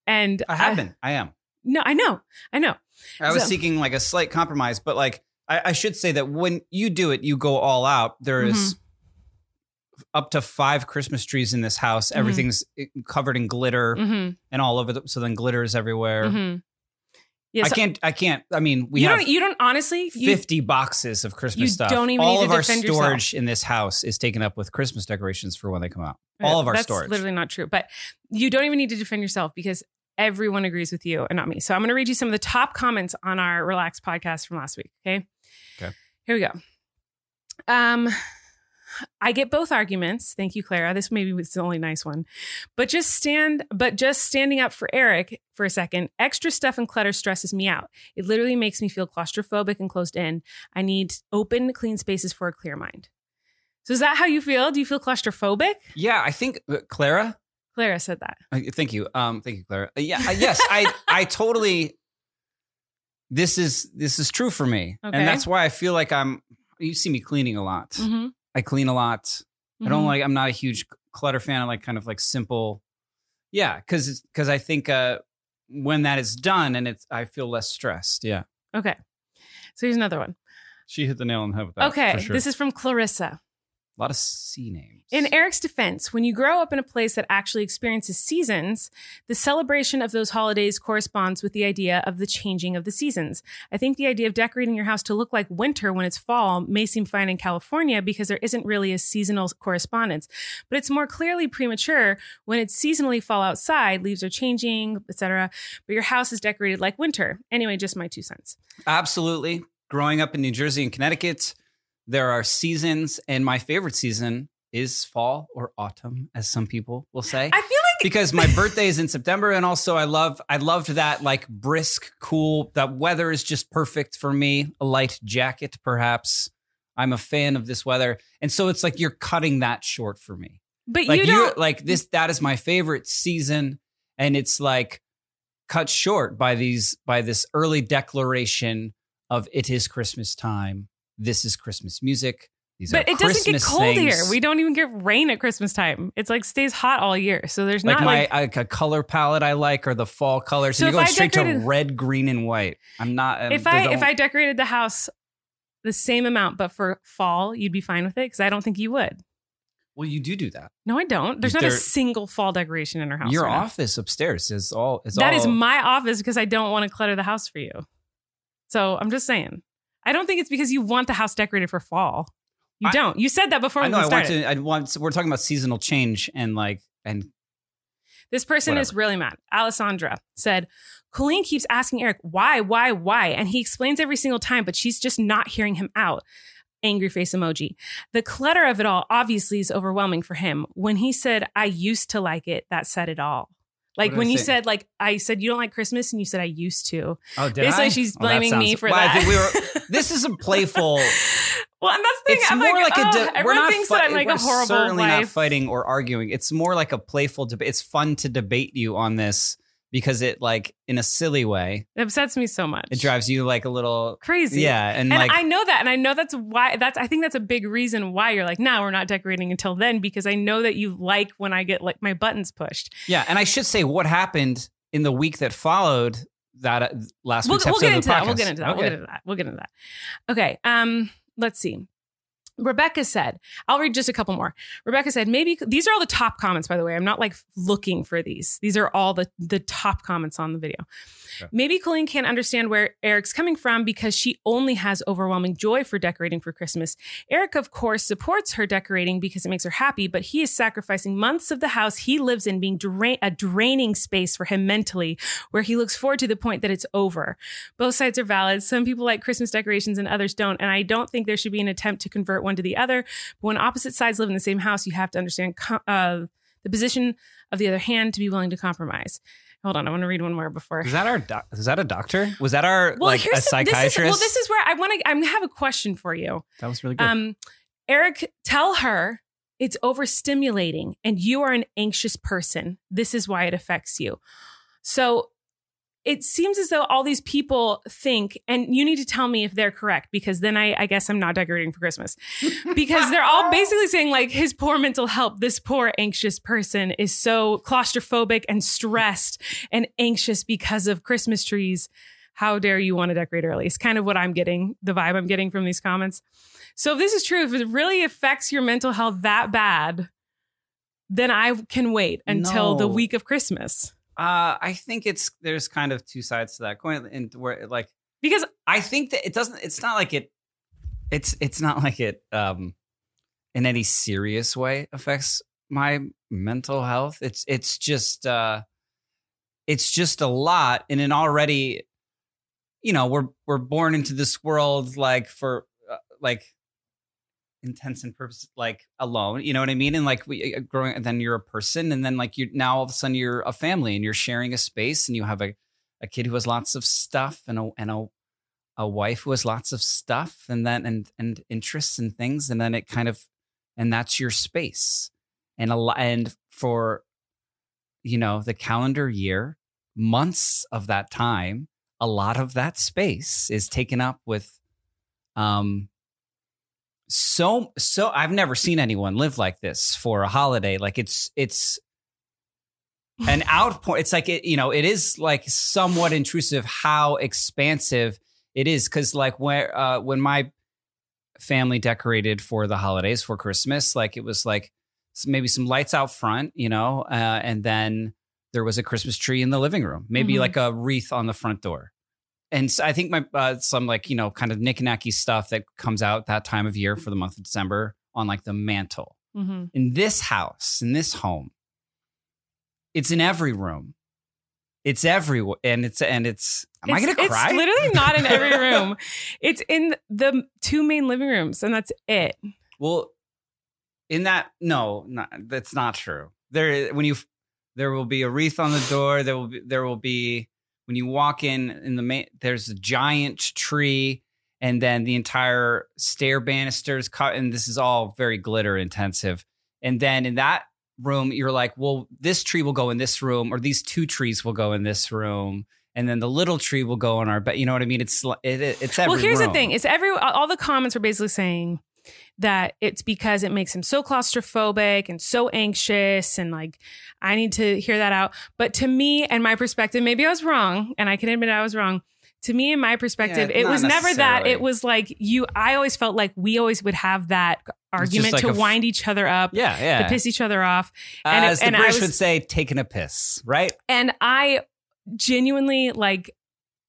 Speaker 2: And
Speaker 3: I have been. I am.
Speaker 2: No, I know. I know.
Speaker 3: I was
Speaker 2: So-
Speaker 3: seeking like a slight compromise, but like I, I should say that when you do it, you go all out. There is
Speaker 2: Mm-hmm.
Speaker 3: up to five Christmas trees in this house.
Speaker 2: Mhm.
Speaker 3: Everything's eh, covered in glitter
Speaker 2: Mm-hmm.
Speaker 3: and all over. The, so then glitter is everywhere.
Speaker 2: Yeah,
Speaker 3: I can't. I can't. I mean, we
Speaker 2: you
Speaker 3: have
Speaker 2: don't. You don't honestly. You,
Speaker 3: fifty boxes of Christmas
Speaker 2: you
Speaker 3: stuff.
Speaker 2: don't even
Speaker 3: all
Speaker 2: need
Speaker 3: of
Speaker 2: to
Speaker 3: our storage in this house is taken up with Christmas decorations for when they come out. All of our storage.
Speaker 2: That's
Speaker 3: storage.
Speaker 2: literally not true. But you don't even need to defend yourself because everyone agrees with you and not me. So I'm going to read you some of the top comments on our Relax podcast from last week. Okay.
Speaker 3: Okay.
Speaker 2: Here we go. Um, I get both arguments. Thank you, Clara. This maybe was the only nice one, but just stand, but just standing up for Erik for a second. Extra stuff and clutter stresses me out. It literally makes me feel claustrophobic and closed in. I need open, clean spaces for a clear mind. So is that how you feel? Do you feel claustrophobic?
Speaker 3: yeah, I think uh, Clara.
Speaker 2: Clara said that.
Speaker 3: Uh, Thank you. Um, thank you, Clara. Uh, yeah, uh, yes, I, I totally. This is this is true for me,
Speaker 2: Okay.
Speaker 3: and that's why I feel like I'm. You see me cleaning a lot.
Speaker 2: Mm-hmm.
Speaker 3: I clean a lot. I don't like. I'm not a huge clutter fan. I like kind of like simple. Yeah, because because I think uh, when that is done and it's, I feel less stressed. Yeah,
Speaker 2: Okay. So here's another one.
Speaker 3: she hit the nail on the head with that.
Speaker 2: okay.
Speaker 3: sure.
Speaker 2: This is from Clarissa.
Speaker 3: A lot of C names.
Speaker 2: In Erik's defense, when you grow up in a place that actually experiences seasons, the celebration of those holidays corresponds with the idea of the changing of the seasons. I think the idea of decorating your house to look like winter when it's fall may seem fine in California because there isn't really a seasonal correspondence, but it's more clearly premature when it's seasonally fall outside, leaves are changing, etc. But your house is decorated like winter. Anyway, just my two cents.
Speaker 3: Absolutely. Growing up in New Jersey and Connecticut, there are seasons, and my favorite season is fall or autumn, as some people will say.
Speaker 2: I feel like
Speaker 3: because my birthday is in September, and also I love I loved that like brisk, cool. That weather is just perfect for me. A light jacket, perhaps. I'm a fan of this weather, and so it's like you're cutting that short for me.
Speaker 2: but
Speaker 3: Like
Speaker 2: you don't
Speaker 3: like this. That is my favorite season, and it's like cut short by these by this early declaration of it is Christmas time. This is Christmas music. These
Speaker 2: But it doesn't get cold
Speaker 3: things.
Speaker 2: here. We don't even get rain at Christmas time. It's like stays hot all year. So there's
Speaker 3: like
Speaker 2: not
Speaker 3: my
Speaker 2: like
Speaker 3: like a color palette I like are the fall colors.
Speaker 2: So
Speaker 3: So you're going
Speaker 2: I
Speaker 3: straight
Speaker 2: decorated-
Speaker 3: to red, green, and white. I'm not. um,
Speaker 2: if I
Speaker 3: don't-
Speaker 2: if I decorated the house the same amount but for fall, you'd be fine with it because I don't think you would.
Speaker 3: well, you do do that.
Speaker 2: No, I don't. There's not a single fall decoration in our house.
Speaker 3: Your
Speaker 2: right now.
Speaker 3: office upstairs is all. Is
Speaker 2: That
Speaker 3: all,
Speaker 2: is my office because I don't want to clutter the house for you. So I'm just saying. I don't think it's because you want the house decorated for fall. You
Speaker 3: I-
Speaker 2: don't. You said that before
Speaker 3: I know. I want to. I want. We're talking about seasonal change and like and
Speaker 2: This person is really mad. Alessandra said, Colleen keeps asking Erik, why, why, why? And he explains every single time, but she's just not hearing him out. Angry face emoji. The clutter of it all obviously is overwhelming for him. When he said, I used to like it, that said it all. Like when you
Speaker 3: say?
Speaker 2: said, like, I said, you don't like Christmas, and you said, I used to.
Speaker 3: oh, did
Speaker 2: Basically,
Speaker 3: I?
Speaker 2: she's
Speaker 3: Oh,
Speaker 2: blaming me for
Speaker 3: well,
Speaker 2: that.
Speaker 3: I think we were. [LAUGHS] This is a playful.
Speaker 2: well, and that's the thing.
Speaker 3: It's
Speaker 2: I'm
Speaker 3: more
Speaker 2: like,
Speaker 3: like, a.
Speaker 2: oh,
Speaker 3: de- we're not.
Speaker 2: thinks
Speaker 3: fi-
Speaker 2: that I'm like
Speaker 3: we're
Speaker 2: a horrible
Speaker 3: certainly not fighting or arguing. It's more like a playful debate. It's fun to debate you on this because it like in a silly way
Speaker 2: It upsets me so much.
Speaker 3: it drives you like a little
Speaker 2: crazy.
Speaker 3: yeah and,
Speaker 2: and
Speaker 3: like
Speaker 2: I know that, and I know that's why. That's I think that's a big reason why you're like, no, we're not decorating until then because I know that you like when I get like my buttons pushed.
Speaker 3: Yeah, and I should say what happened in the week that followed that uh, last
Speaker 2: We'll,
Speaker 3: week's
Speaker 2: we'll
Speaker 3: episode
Speaker 2: get
Speaker 3: of
Speaker 2: into
Speaker 3: the
Speaker 2: that.
Speaker 3: podcast.
Speaker 2: We'll get into that. We'll get into that. We'll get into that. Okay. Um. Let's see. Rebecca said, I'll read just a couple more. Rebecca said, maybe these are all the top comments, by the way. I'm not like looking for these. These are all the, the top comments on the video. Maybe Colleen can't understand where Erik's coming from because she only has overwhelming joy for decorating for Christmas. Erik, of course, supports her decorating because it makes her happy, but he is sacrificing months of the house he lives in being drain- a draining space for him mentally, where he looks forward to the point that it's over. Both sides are valid. Some people like Christmas decorations and others don't. And I don't think there should be an attempt to convert one to the other. But when opposite sides live in the same house, you have to understand uh, the position of the other hand to be willing to compromise. Hold on, I want to read one more before.
Speaker 3: Is that our doc- is that a doctor? Was that our
Speaker 2: Well,
Speaker 3: like a
Speaker 2: the-
Speaker 3: psychiatrist?
Speaker 2: This is, well, this is where I want to. I have a question for you.
Speaker 3: that was really good.
Speaker 2: Um, Erik, tell her it's overstimulating and you are an anxious person. This is why it affects you. So it seems as though all these people think, and you need to tell me if they're correct, because then I, I guess I'm not decorating for Christmas. [LAUGHS] Because they're all basically saying, like, his poor mental health, this poor anxious person is so claustrophobic and stressed and anxious because of Christmas trees. How dare you want to decorate early? It's kind of what I'm getting, the vibe I'm getting from these comments. So if this is true, if it really affects your mental health that bad, then I can wait until the week of Christmas.
Speaker 3: Uh, I think it's there's kind of two sides to that coin, and where like
Speaker 2: Because
Speaker 3: I think that it doesn't. It's not like it. It's it's not like it um in any serious way affects my mental health. It's it's just uh it's just a lot in an already you know we're we're born into this world like for uh, like intents and purposes like alone you know what i mean? And like we uh, growing and then you're a person and then like you now all of a sudden you're a family and you're sharing a space and you have a, a kid who has lots of stuff and a and a a wife who has lots of stuff and then and and interests and things and then it kind of and that's your space. And a and for you know the calendar year months of that time a lot of that space is taken up with um so so I've never seen anyone live like this for a holiday. Like it's it's [LAUGHS] an outpour. It's like it, you know, it is like somewhat intrusive how expansive it is. Cause like where uh when my family decorated for the holidays for Christmas, like it was like maybe some lights out front, you know, uh, and then there was a Christmas tree in the living room, maybe
Speaker 2: Mhm.
Speaker 3: like a wreath on the front door and so I think my uh, some like you know kind of knicky stuff that comes out that time of year for the month of December on like the mantle
Speaker 2: Mhm.
Speaker 3: in this house in this home. It's in every room. It's everywhere, and it's and it's. Am I gonna cry?
Speaker 2: It's literally not in every [LAUGHS] room. it's in the two main living rooms, and that's it.
Speaker 3: Well, in that no, not, that's not true. There, when you there will be a wreath on the door. There will be there will be when you walk in in the main. There's a giant tree, and then the entire stair banisters cut, and this is all very glitter intensive. And then in that room, you're like, well, this tree will go in this room, or these two trees will go in this room. And then the little tree will go in our bed. You know what I mean? It's it, it- it's every
Speaker 2: well, here's the thing: it's every all the comments were basically saying that it's because it makes him so claustrophobic and so anxious, and like I need to hear that out. But to me and my perspective, maybe I was wrong, and I can admit I was wrong. To me and my perspective,
Speaker 3: Yeah,
Speaker 2: it was never that. It was like you. I always felt like we always would have that argument
Speaker 3: like
Speaker 2: to
Speaker 3: f-
Speaker 2: wind each other up,
Speaker 3: Yeah, yeah.
Speaker 2: to piss each other off. And uh, it-
Speaker 3: As the
Speaker 2: and
Speaker 3: British
Speaker 2: was-
Speaker 3: would say, taking a piss, right?
Speaker 2: And I genuinely like.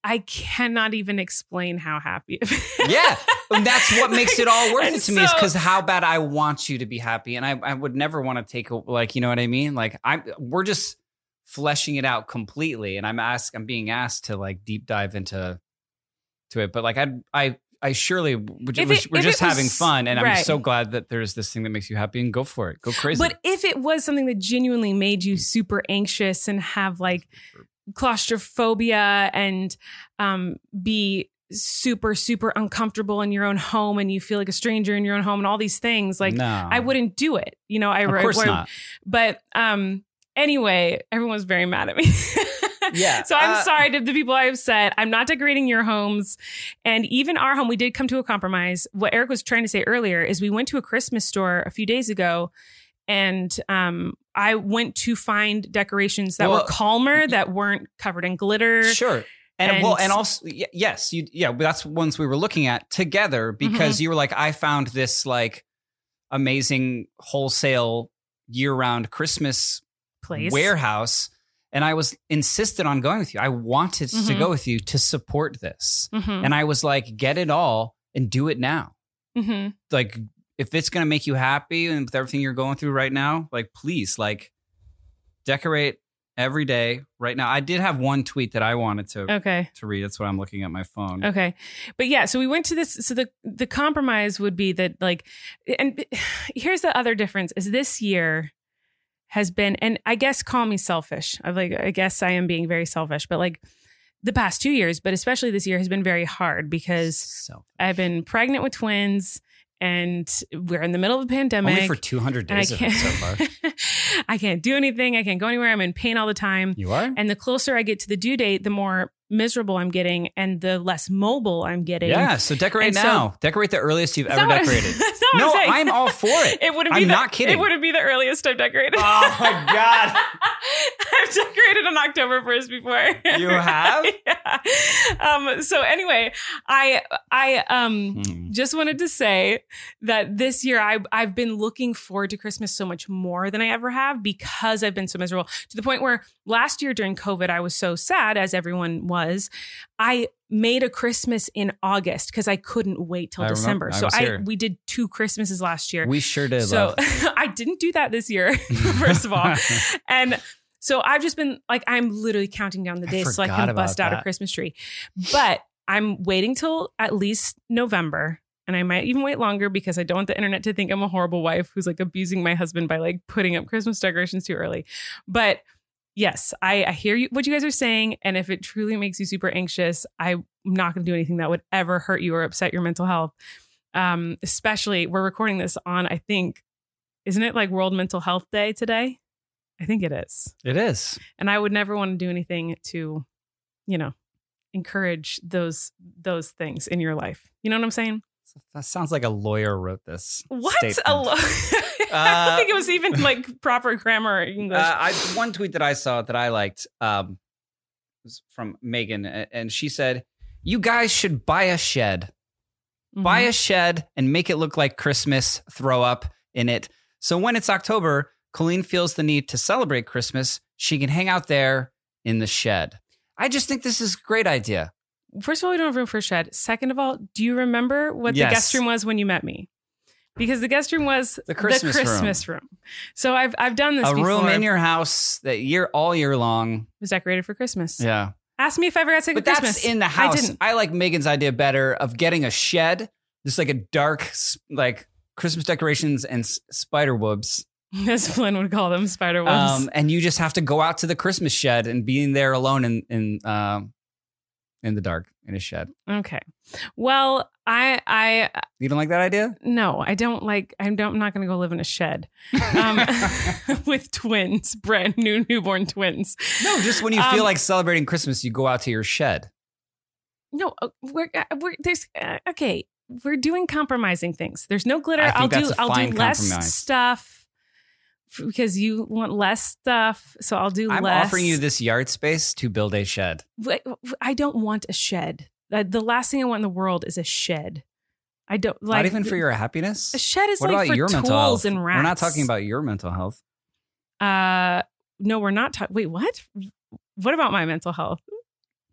Speaker 2: I cannot even explain how happy.
Speaker 3: Yeah. That's what [LAUGHS] makes it all worth
Speaker 2: And
Speaker 3: it to me is because how bad I want you to be happy. And I, I would never want to take, a, like, you know what I mean? Like, I'm, we're just fleshing it out completely. And I'm asked, I'm being asked to like deep dive into, to it. But like, I, I, I surely, we're,
Speaker 2: If
Speaker 3: we're, we're just
Speaker 2: it was-
Speaker 3: having fun. And I'm so glad that there's this thing that makes you happy and go for it. Go crazy.
Speaker 2: But if it was something that genuinely made you super anxious and have like claustrophobia and um, be super, super uncomfortable in your own home and you feel like a stranger in your own home and all these things, like
Speaker 3: no.
Speaker 2: I wouldn't do it. You know, I
Speaker 3: Of course
Speaker 2: I-
Speaker 3: not.
Speaker 2: But um, anyway, everyone's very mad at me. [LAUGHS]
Speaker 3: Yeah,
Speaker 2: so I'm
Speaker 3: uh,
Speaker 2: sorry to the people i upset. I'm not decorating your homes. And even our home, we did come to a compromise. What Erik was trying to say earlier is we went to a Christmas store a few days ago and um, I went to find decorations that
Speaker 3: Well,
Speaker 2: were calmer, that weren't covered in glitter.
Speaker 3: Sure. And,
Speaker 2: And-
Speaker 3: well, and also, yes, you, yeah, that's ones we were looking at together because
Speaker 2: Mm-hmm.
Speaker 3: you were like, I found this like amazing wholesale year round Christmas
Speaker 2: Place.
Speaker 3: warehouse. And I was insistent on going with you. I wanted to
Speaker 2: Mhm.
Speaker 3: go with you to support this.
Speaker 2: Mhm.
Speaker 3: And I was like, get it all and do it now.
Speaker 2: Mhm.
Speaker 3: Like, if it's going to make you happy and with everything you're going through right now, like, please, like, decorate every day right now. I did have one tweet that I wanted to
Speaker 2: Okay.
Speaker 3: to read. That's what I'm looking at my phone.
Speaker 2: Okay. But yeah, so we went to this so the the compromise would be that like and [SIGHS] here's the other difference is this year has been, and I guess call me selfish. I like, I guess I am being very selfish, but like the past two years, but especially this year has been very hard because
Speaker 3: So
Speaker 2: I've been pregnant with twins and we're in the middle of a pandemic.
Speaker 3: only for 200
Speaker 2: and I
Speaker 3: days of it
Speaker 2: can't,
Speaker 3: so far. [LAUGHS]
Speaker 2: I can't do anything. I can't go anywhere. I'm in pain all the time.
Speaker 3: You are?
Speaker 2: And the closer I get to the due date, the more miserable I'm getting and the less mobile I'm getting.
Speaker 3: Yeah, so decorate
Speaker 2: And so-
Speaker 3: now. decorate the earliest you've ever decorated. [LAUGHS] no,
Speaker 2: I'm.
Speaker 3: I'm all for it. [LAUGHS]
Speaker 2: It wouldn't be
Speaker 3: I'm
Speaker 2: the,
Speaker 3: not kidding.
Speaker 2: It wouldn't be the earliest I've decorated.
Speaker 3: Oh my [LAUGHS] God.
Speaker 2: I've decorated on October 1st before.
Speaker 3: You have?
Speaker 2: yeah. Um, so anyway, I I um
Speaker 3: Hmm.
Speaker 2: just wanted to say that this year I I've been looking forward to Christmas so much more than I ever have because I've been so miserable to the point where last year during COVID I was so sad as everyone was. I made a Christmas in August because I couldn't wait till
Speaker 3: I.
Speaker 2: December.
Speaker 3: I
Speaker 2: so I
Speaker 3: here.
Speaker 2: we did two Christmases last year.
Speaker 3: We sure did.
Speaker 2: So. [LAUGHS] I didn't do that this year, [LAUGHS] first of all. [LAUGHS] and so I've just been like, I'm literally counting down the days so I can bust
Speaker 3: about
Speaker 2: out a. Christmas tree. But I'm waiting till at least November. And I might even wait longer because I don't want the internet to think I'm a horrible wife who's like abusing my husband by like putting up Christmas decorations too early. But yes, I, I hear you what you guys are saying. And if it truly makes you super anxious, I'm not going to do anything that would ever hurt you or upset your mental health. Um, especially we're recording this on, I think, isn't it like World Mental Health Day today? I think it is.
Speaker 3: it is.
Speaker 2: And I would never want to do anything to, you know, encourage those those things in your life. You know what I'm saying?
Speaker 3: That sounds like a lawyer wrote this.
Speaker 2: What?
Speaker 3: statement.
Speaker 2: A lo- [LAUGHS] I
Speaker 3: Uh,
Speaker 2: don't think it was even like proper grammar English.
Speaker 3: Uh, I, one tweet that I saw that I liked um, was from Megan, and she said, "You guys should buy a shed.
Speaker 2: Mhm.
Speaker 3: Buy a shed and make it look like Christmas. Throw up in it. So when it's October, Colleen feels the need to celebrate Christmas. She can hang out there in the shed. I just think this is a great idea.
Speaker 2: First of all, we don't have room for a shed. Second of all, do you remember what
Speaker 3: Yes.
Speaker 2: the guest room was when you met me? Because the guest room was
Speaker 3: The Christmas room.
Speaker 2: Christmas room. So I've I've done this
Speaker 3: A
Speaker 2: before.
Speaker 3: room in your house that year all year long.
Speaker 2: was decorated for Christmas.
Speaker 3: Yeah.
Speaker 2: Ask me if I ever got sick
Speaker 3: But
Speaker 2: of
Speaker 3: that's
Speaker 2: Christmas.
Speaker 3: in the house.
Speaker 2: I didn't.
Speaker 3: I, like Megan's idea better of getting a shed, just like a dark, like Christmas decorations and s- spider webs. [LAUGHS]
Speaker 2: As Flynn would call them, spider webs.
Speaker 3: Um, and you just have to go out to the Christmas shed and being there alone in in um, in the dark in a shed.
Speaker 2: okay. Well, I I
Speaker 3: You don't like that idea?
Speaker 2: no, I don't like. I don't. I'm not going to go live in a shed um, [LAUGHS] [LAUGHS] with twins, brand new newborn twins.
Speaker 3: no, just when you
Speaker 2: Um,
Speaker 3: feel like celebrating Christmas, you go out to your shed.
Speaker 2: No, uh, we're uh, we're there's uh, okay. We're doing compromising things. There's no glitter. I'll do I'll do less
Speaker 3: compromise.
Speaker 2: stuff because you want less stuff. So I'll do less.
Speaker 3: I'm
Speaker 2: less.
Speaker 3: offering you this yard space to build a shed.
Speaker 2: I don't want a shed. Uh, The last thing I want in the world is a shed. I don't like
Speaker 3: Not even for your happiness.
Speaker 2: A shed is
Speaker 3: what
Speaker 2: like for
Speaker 3: your mental
Speaker 2: tools
Speaker 3: health?
Speaker 2: and rats.
Speaker 3: We're not talking about your mental health.
Speaker 2: Uh, no, we're not talking. Wait, what? What about my mental health?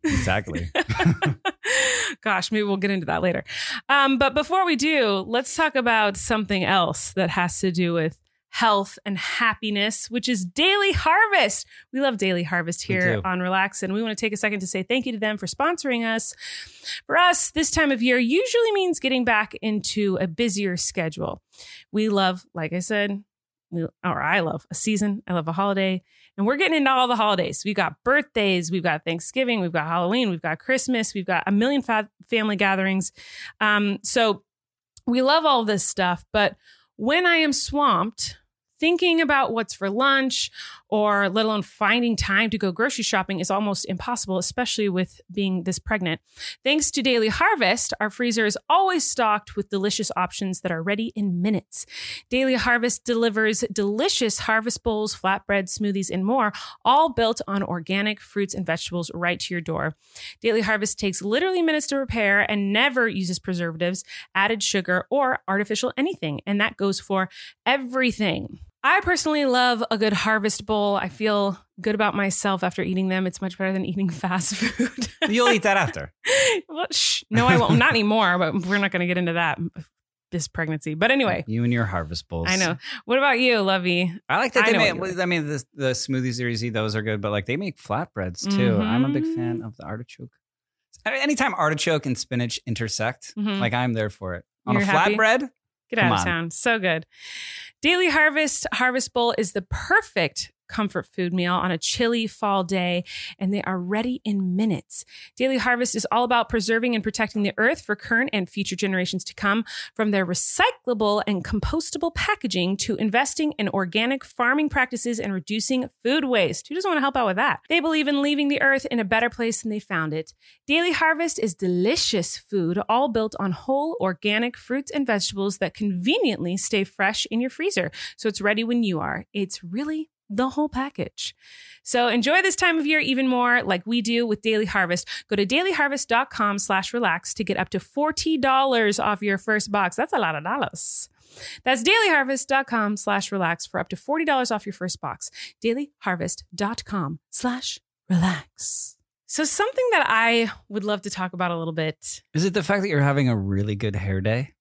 Speaker 3: Exactly. [LAUGHS] [LAUGHS]
Speaker 2: Gosh, maybe we'll get into that later. Um, but before we do, let's talk about something else that has to do with health and happiness, which is Daily Harvest. We love Daily Harvest here on Relax, and we want to take a second to say thank you to them for sponsoring us. For us, this time of year usually means getting back into a busier schedule. We love, like I said, we, or I love a season. I love a holiday. And we're getting into all the holidays. We've got birthdays, we've got Thanksgiving, we've got Halloween, we've got Christmas, we've got a million fa- family gatherings. Um, so we love all this stuff. But when I am swamped thinking about what's for lunch or let alone finding time to go grocery shopping is almost impossible, especially with being this pregnant. Thanks to Daily Harvest, our freezer is always stocked with delicious options that are ready in minutes. Daily Harvest delivers delicious harvest bowls, flatbread, smoothies, and more, all built on organic fruits and vegetables right to your door. Daily Harvest takes literally minutes to prepare and never uses preservatives, added sugar, or artificial anything. And that goes for everything. I personally love a good harvest bowl. I feel good about myself after eating them. It's much better than eating [LAUGHS] fast food.
Speaker 3: You'll eat that after. [LAUGHS]
Speaker 2: well, shh. No, I won't. Not anymore, but we're not going to get into that this pregnancy. But anyway,
Speaker 3: You and your harvest bowls.
Speaker 2: I know. What about you, Lovey?
Speaker 3: I like that
Speaker 2: I
Speaker 3: they make. I mean, the, the smoothie series, those are good, but like they make flatbreads too. I'm a big fan of the artichoke. Anytime artichoke and spinach intersect,
Speaker 2: Mhm.
Speaker 3: like I'm there for it. On
Speaker 2: You're
Speaker 3: a flatbread,
Speaker 2: Get
Speaker 3: Come
Speaker 2: out of
Speaker 3: on.
Speaker 2: town. So good. Daily Harvest Harvest Bowl is the perfect comfort food meal on a chilly fall day, and they are ready in minutes. Daily Harvest is all about preserving and protecting the earth for current and future generations to come, from their recyclable and compostable packaging to investing in organic farming practices and reducing food waste. Who doesn't want to help out with that? They believe in leaving the earth in a better place than they found it. Daily Harvest is delicious food, all built on whole organic fruits and vegetables that conveniently stay fresh in your freezer. So it's ready when you are. It's really the whole package. So enjoy this time of year even more like we do with Daily Harvest. Go to dailyharvest.com slash relax to get up to $40 off your first box. That's a lot of dollars. That's dailyharvest.com slash relax for up to $40 off your first box. Dailyharvest.com slash relax. So something that I would love to talk about a little bit.
Speaker 3: Is it the fact that you're having a really good hair day?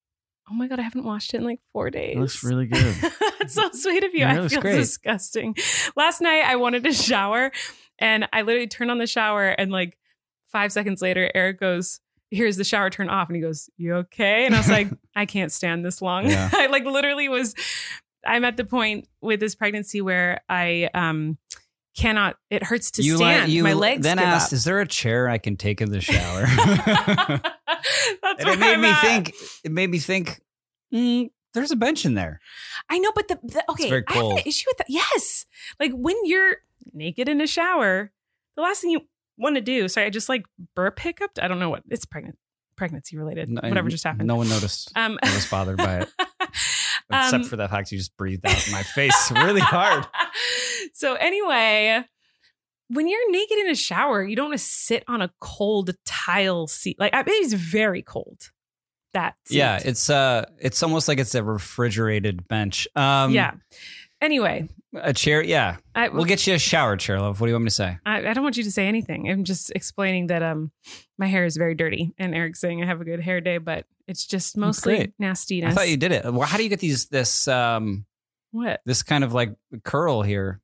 Speaker 2: Oh my God, I haven't washed it in like four days.
Speaker 4: It looks really good. [LAUGHS]
Speaker 2: That's so sweet of you.
Speaker 3: Yeah,
Speaker 2: I feel
Speaker 3: great.
Speaker 2: disgusting. Last night I wanted to shower and I literally turned on the shower and like five seconds later, Erik goes, Here's the shower turn off. And he goes, You okay? And I was like, [LAUGHS] I can't stand this long.
Speaker 3: Yeah. [LAUGHS]
Speaker 2: I like literally was I'm at the point with this pregnancy where I um cannot it hurts to
Speaker 3: you
Speaker 2: stand.
Speaker 3: you
Speaker 2: My legs
Speaker 3: then asked,
Speaker 2: up.
Speaker 3: "Is there a chair I can take in the shower?" [LAUGHS]
Speaker 2: That's
Speaker 3: and it made
Speaker 2: I'm
Speaker 3: me
Speaker 2: at.
Speaker 3: think. It made me think. mm, there's a bench in there.
Speaker 2: I know, but the, the okay, I have an issue with that. Yes, like when you're naked in a shower, the last thing you want to do. Sorry, I just like burp hiccuped. I don't know what it's pregnant, pregnancy related.
Speaker 3: No-
Speaker 2: whatever just happened.
Speaker 3: No one noticed.
Speaker 2: Um,
Speaker 3: I was bothered by it, [LAUGHS] except
Speaker 2: um,
Speaker 3: for the fact you just breathed out in my face really hard. [LAUGHS]
Speaker 2: so anyway, when you're naked in a shower, you don't want to sit on a cold tile seat. Like I bet it's very cold. That seat.
Speaker 3: Yeah, it's uh, it's almost like it's a refrigerated bench. Um,
Speaker 2: yeah. Anyway,
Speaker 3: a chair. Yeah,
Speaker 2: I,
Speaker 3: we'll get you a shower chair, love. What do you want me to say?
Speaker 2: I, I don't want you to say anything. I'm just explaining that um my hair is very dirty, and Erik's saying I have a good hair day, but it's just mostly
Speaker 3: great.
Speaker 2: nastiness.
Speaker 3: I thought you did it. Well, how do you get these this um
Speaker 2: what?
Speaker 3: this kind of like curl here?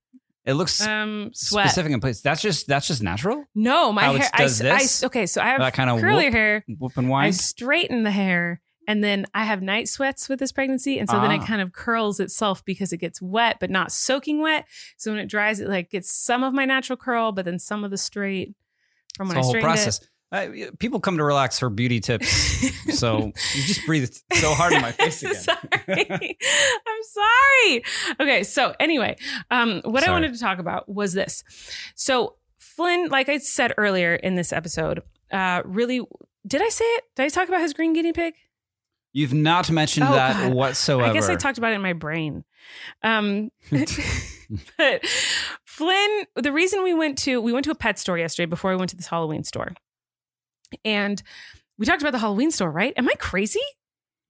Speaker 3: It looks
Speaker 2: Um, sweat.
Speaker 3: specific in place. That's just that's just natural.
Speaker 2: No, my
Speaker 3: How
Speaker 2: hair. I,
Speaker 3: does this?
Speaker 2: s- okay, so I have
Speaker 3: That kind of
Speaker 2: curly
Speaker 3: whoop,
Speaker 2: hair.
Speaker 3: whoop and
Speaker 2: I straighten the hair, and then I have night sweats with this pregnancy, and so then it
Speaker 3: Ah.
Speaker 2: kind of curls itself because it gets wet, but not soaking wet. So when it dries, it like gets some of my natural curl, but then some of the straight from when
Speaker 3: It's
Speaker 2: I
Speaker 3: whole
Speaker 2: straightened
Speaker 3: process. Uh, people come to relax for beauty tips, so you just breathed so hard in my [LAUGHS] face again.
Speaker 2: sorry. [LAUGHS] I'm sorry. Okay, so anyway, um, what I wanted to talk about was this. So Flynn, like I said earlier in this episode, uh, really did I say it? Did I talk about his green guinea pig?
Speaker 3: You've not mentioned
Speaker 2: Oh,
Speaker 3: that
Speaker 2: God.
Speaker 3: whatsoever.
Speaker 2: I guess I talked about it in my brain. Um, [LAUGHS] but Flynn, the reason we went to we went to a pet store yesterday before we went to this Halloween store, and we talked about the Halloween store. Right? Am I crazy?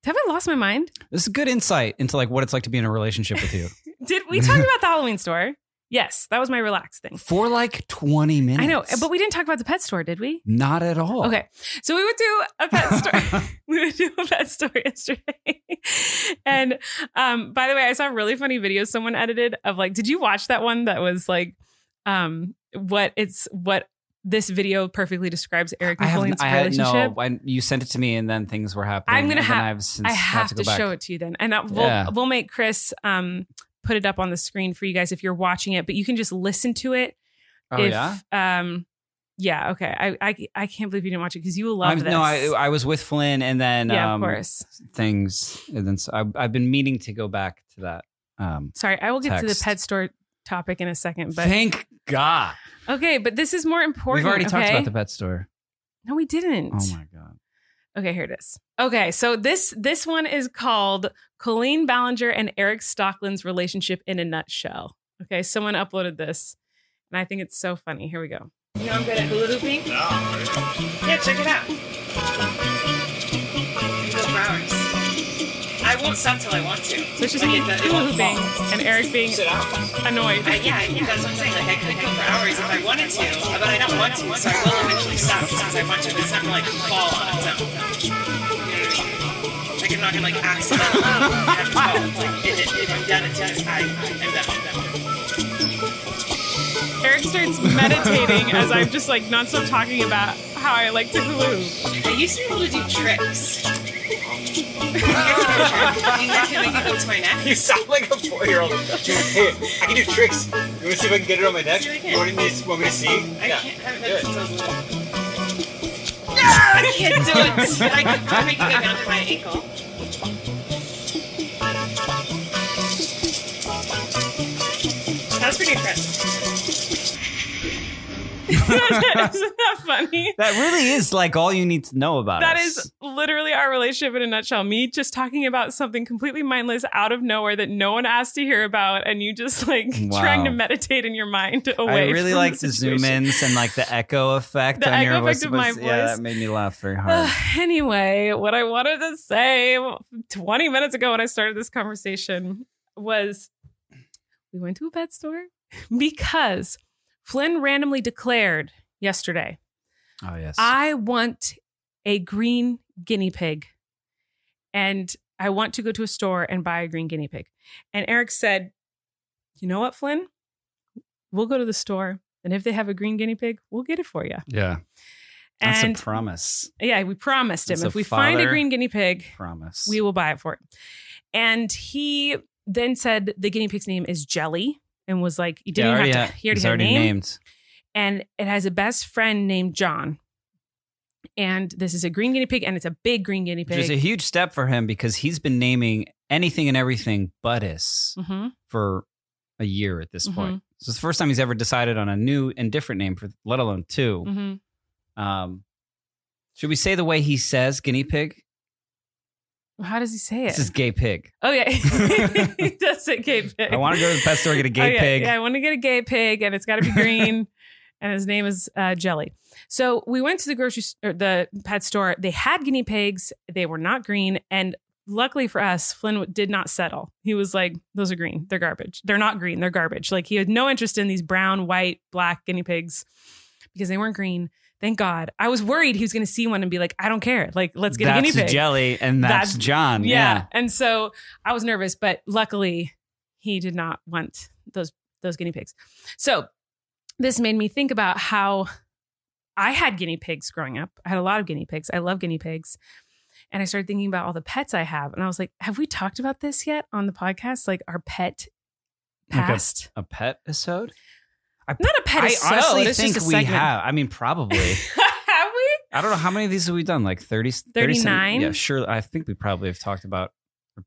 Speaker 2: Have I lost my mind?
Speaker 3: This is good insight into like what it's like to be in a relationship with you [LAUGHS]
Speaker 2: Did we talk [LAUGHS] about the Halloween store? Yes, that was my relaxed thing.
Speaker 3: for like twenty minutes.
Speaker 2: I know, but we didn't talk about the pet store, did we?
Speaker 3: not at all.
Speaker 2: Okay, so we went to a pet [LAUGHS] store. we went to a pet store yesterday, and um, by the way, I saw a really funny video someone edited of like, did you watch that one that was like, um, what it's what this video perfectly describes Erik
Speaker 3: I
Speaker 2: and
Speaker 3: have.
Speaker 2: Colleen's
Speaker 3: I had
Speaker 2: relationship.
Speaker 3: no. I, you sent it to me, and then things were happening.
Speaker 2: I'm gonna have-
Speaker 3: I've
Speaker 2: have to,
Speaker 3: to,
Speaker 2: show it to you then, and uh, we'll
Speaker 3: Yeah.
Speaker 2: we'll make Chris um put it up on the screen for you guys if you're watching it, but you can just listen to it
Speaker 3: Oh
Speaker 2: if,
Speaker 3: yeah.
Speaker 2: Um, yeah. Okay. I, I I can't believe you didn't watch it because you will love
Speaker 3: I'm-
Speaker 2: this.
Speaker 3: no, I I was with Flynn, and then
Speaker 2: yeah,
Speaker 3: um,
Speaker 2: of course.
Speaker 3: things, and then so I, I've been meaning to go back to that. Um,
Speaker 2: Sorry, I will get to the pet store topic in a second, but
Speaker 3: thank God.
Speaker 2: Okay. But this is more important.
Speaker 3: We've already talked
Speaker 2: okay?
Speaker 3: about the pet store.
Speaker 2: No, we didn't.
Speaker 3: Oh my God.
Speaker 2: Okay, here it is. Okay, so this this one is called Colleen Ballinger and Erik Stocklin's relationship in a nutshell. Okay, someone uploaded this, and I think it's so funny. Here we go. You know I'm good at hula hooping. Yeah, check it out. I won't stop till I want to. So it's just me hula hooping and Erik being annoyed.
Speaker 5: Uh, yeah, yeah, that's what I'm saying. Like, I could go for hours if I wanted to, but I don't want to, so I will eventually stop just because I want to. But it's not gonna like fall on its own. You I mean? Like, I'm not gonna like accidentally have to fall. Like, if, if I'm done, it's because I am done.
Speaker 2: Erik starts meditating as I'm just like nonstop talking about how I like to hula hoop.
Speaker 5: I used to be able to do tricks. You want to make it go to my neck?
Speaker 4: You sound like a four-year-old. Hey, I can do tricks. You want to see if I can get it on my neck?
Speaker 5: See if I can.
Speaker 4: You want me to, want me to see?
Speaker 5: I
Speaker 4: yeah.
Speaker 5: can't. I,
Speaker 4: do
Speaker 5: that's,
Speaker 4: it.
Speaker 5: I can't do it. I can try to make it go down to my ankle. That's pretty impressive. [LAUGHS]
Speaker 2: Isn't that funny?
Speaker 3: That really is like all you need to know about
Speaker 2: That
Speaker 3: us.
Speaker 2: is literally our relationship in a nutshell. Me just talking about something completely mindless out of nowhere that no one asked to hear about, and you just like
Speaker 3: Wow. [LAUGHS]
Speaker 2: trying to meditate in your mind away.
Speaker 3: I really like
Speaker 2: the
Speaker 3: the zoom ins and like the echo effect
Speaker 2: The
Speaker 3: on
Speaker 2: echo
Speaker 3: your
Speaker 2: effect
Speaker 3: voice.
Speaker 2: of my
Speaker 3: was- Yeah, that made me laugh very [SIGHS] hard.
Speaker 2: anyway, what I wanted to say 20 minutes ago when I started this conversation was we went to a pet store [LAUGHS] because Flynn randomly declared yesterday,
Speaker 3: oh yes.
Speaker 2: I want a green guinea pig. And I want to go to a store and buy a green guinea pig. And Erik said, You know what, Flynn? We'll go to the store. And if they have a green guinea pig, we'll get it for you.
Speaker 3: yeah. That's
Speaker 2: And
Speaker 3: a promise.
Speaker 2: yeah, we promised him
Speaker 3: It's
Speaker 2: if we find a green guinea pig,
Speaker 3: Promise.
Speaker 2: we will buy it for it. And he then said the guinea pig's name is Jelly and was like, you didn't
Speaker 3: Yeah, already
Speaker 2: have to,
Speaker 3: ha-
Speaker 2: he already had
Speaker 3: already
Speaker 2: name.
Speaker 3: named.
Speaker 2: And it has a best friend named John. And this is a green guinea pig and it's a big green guinea pig.
Speaker 3: Which is a huge step for him because he's been naming anything and everything Buddhis
Speaker 2: hmm
Speaker 3: for a year at this
Speaker 2: Mhm.
Speaker 3: point. So it's the first time he's ever decided on a new and different name for, let alone 2
Speaker 2: hmm
Speaker 3: Um, should we say the way he says guinea pig?
Speaker 2: How does he say it?
Speaker 3: This is gay pig.
Speaker 2: oh, yeah. [LAUGHS] he does say gay pig.
Speaker 3: I want to go to the pet store get a
Speaker 2: Oh,
Speaker 3: gay
Speaker 2: yeah,
Speaker 3: pig.
Speaker 2: Yeah, I want to get a gay pig, and it's got to be green, [LAUGHS] and his name is uh, Jelly. So we went to the grocery s- or the pet store. They had guinea pigs. They were not green, and luckily for us, Flynn did not settle. He was like, "Those are green. They're garbage. They're not green. They're garbage." Like he had no interest in these brown, white, black guinea pigs because they weren't green. Thank God. I was worried he was going to see one and be like, "I don't care. Like, let's get
Speaker 3: that's
Speaker 2: a guinea pig."
Speaker 3: Jelly, and that's,
Speaker 2: That's-
Speaker 3: John.
Speaker 2: yeah.
Speaker 3: Yeah.
Speaker 2: And so I was nervous, but luckily he did not want those those guinea pigs. So this made me think about how I had guinea pigs growing up. I had a lot of guinea pigs. I love guinea pigs. And I started thinking about all the pets I have. And I was like, have we talked about this yet on the podcast? Like our pet
Speaker 3: Like a-
Speaker 2: past?
Speaker 3: A pet episode?
Speaker 2: Not a pet
Speaker 3: I honestly
Speaker 2: it's
Speaker 3: think we have. I mean, probably. [LAUGHS]
Speaker 2: have we?
Speaker 3: I don't know how many of these have we done. Like 30, 30
Speaker 2: 39?
Speaker 3: Yeah, sure. I think we probably have talked about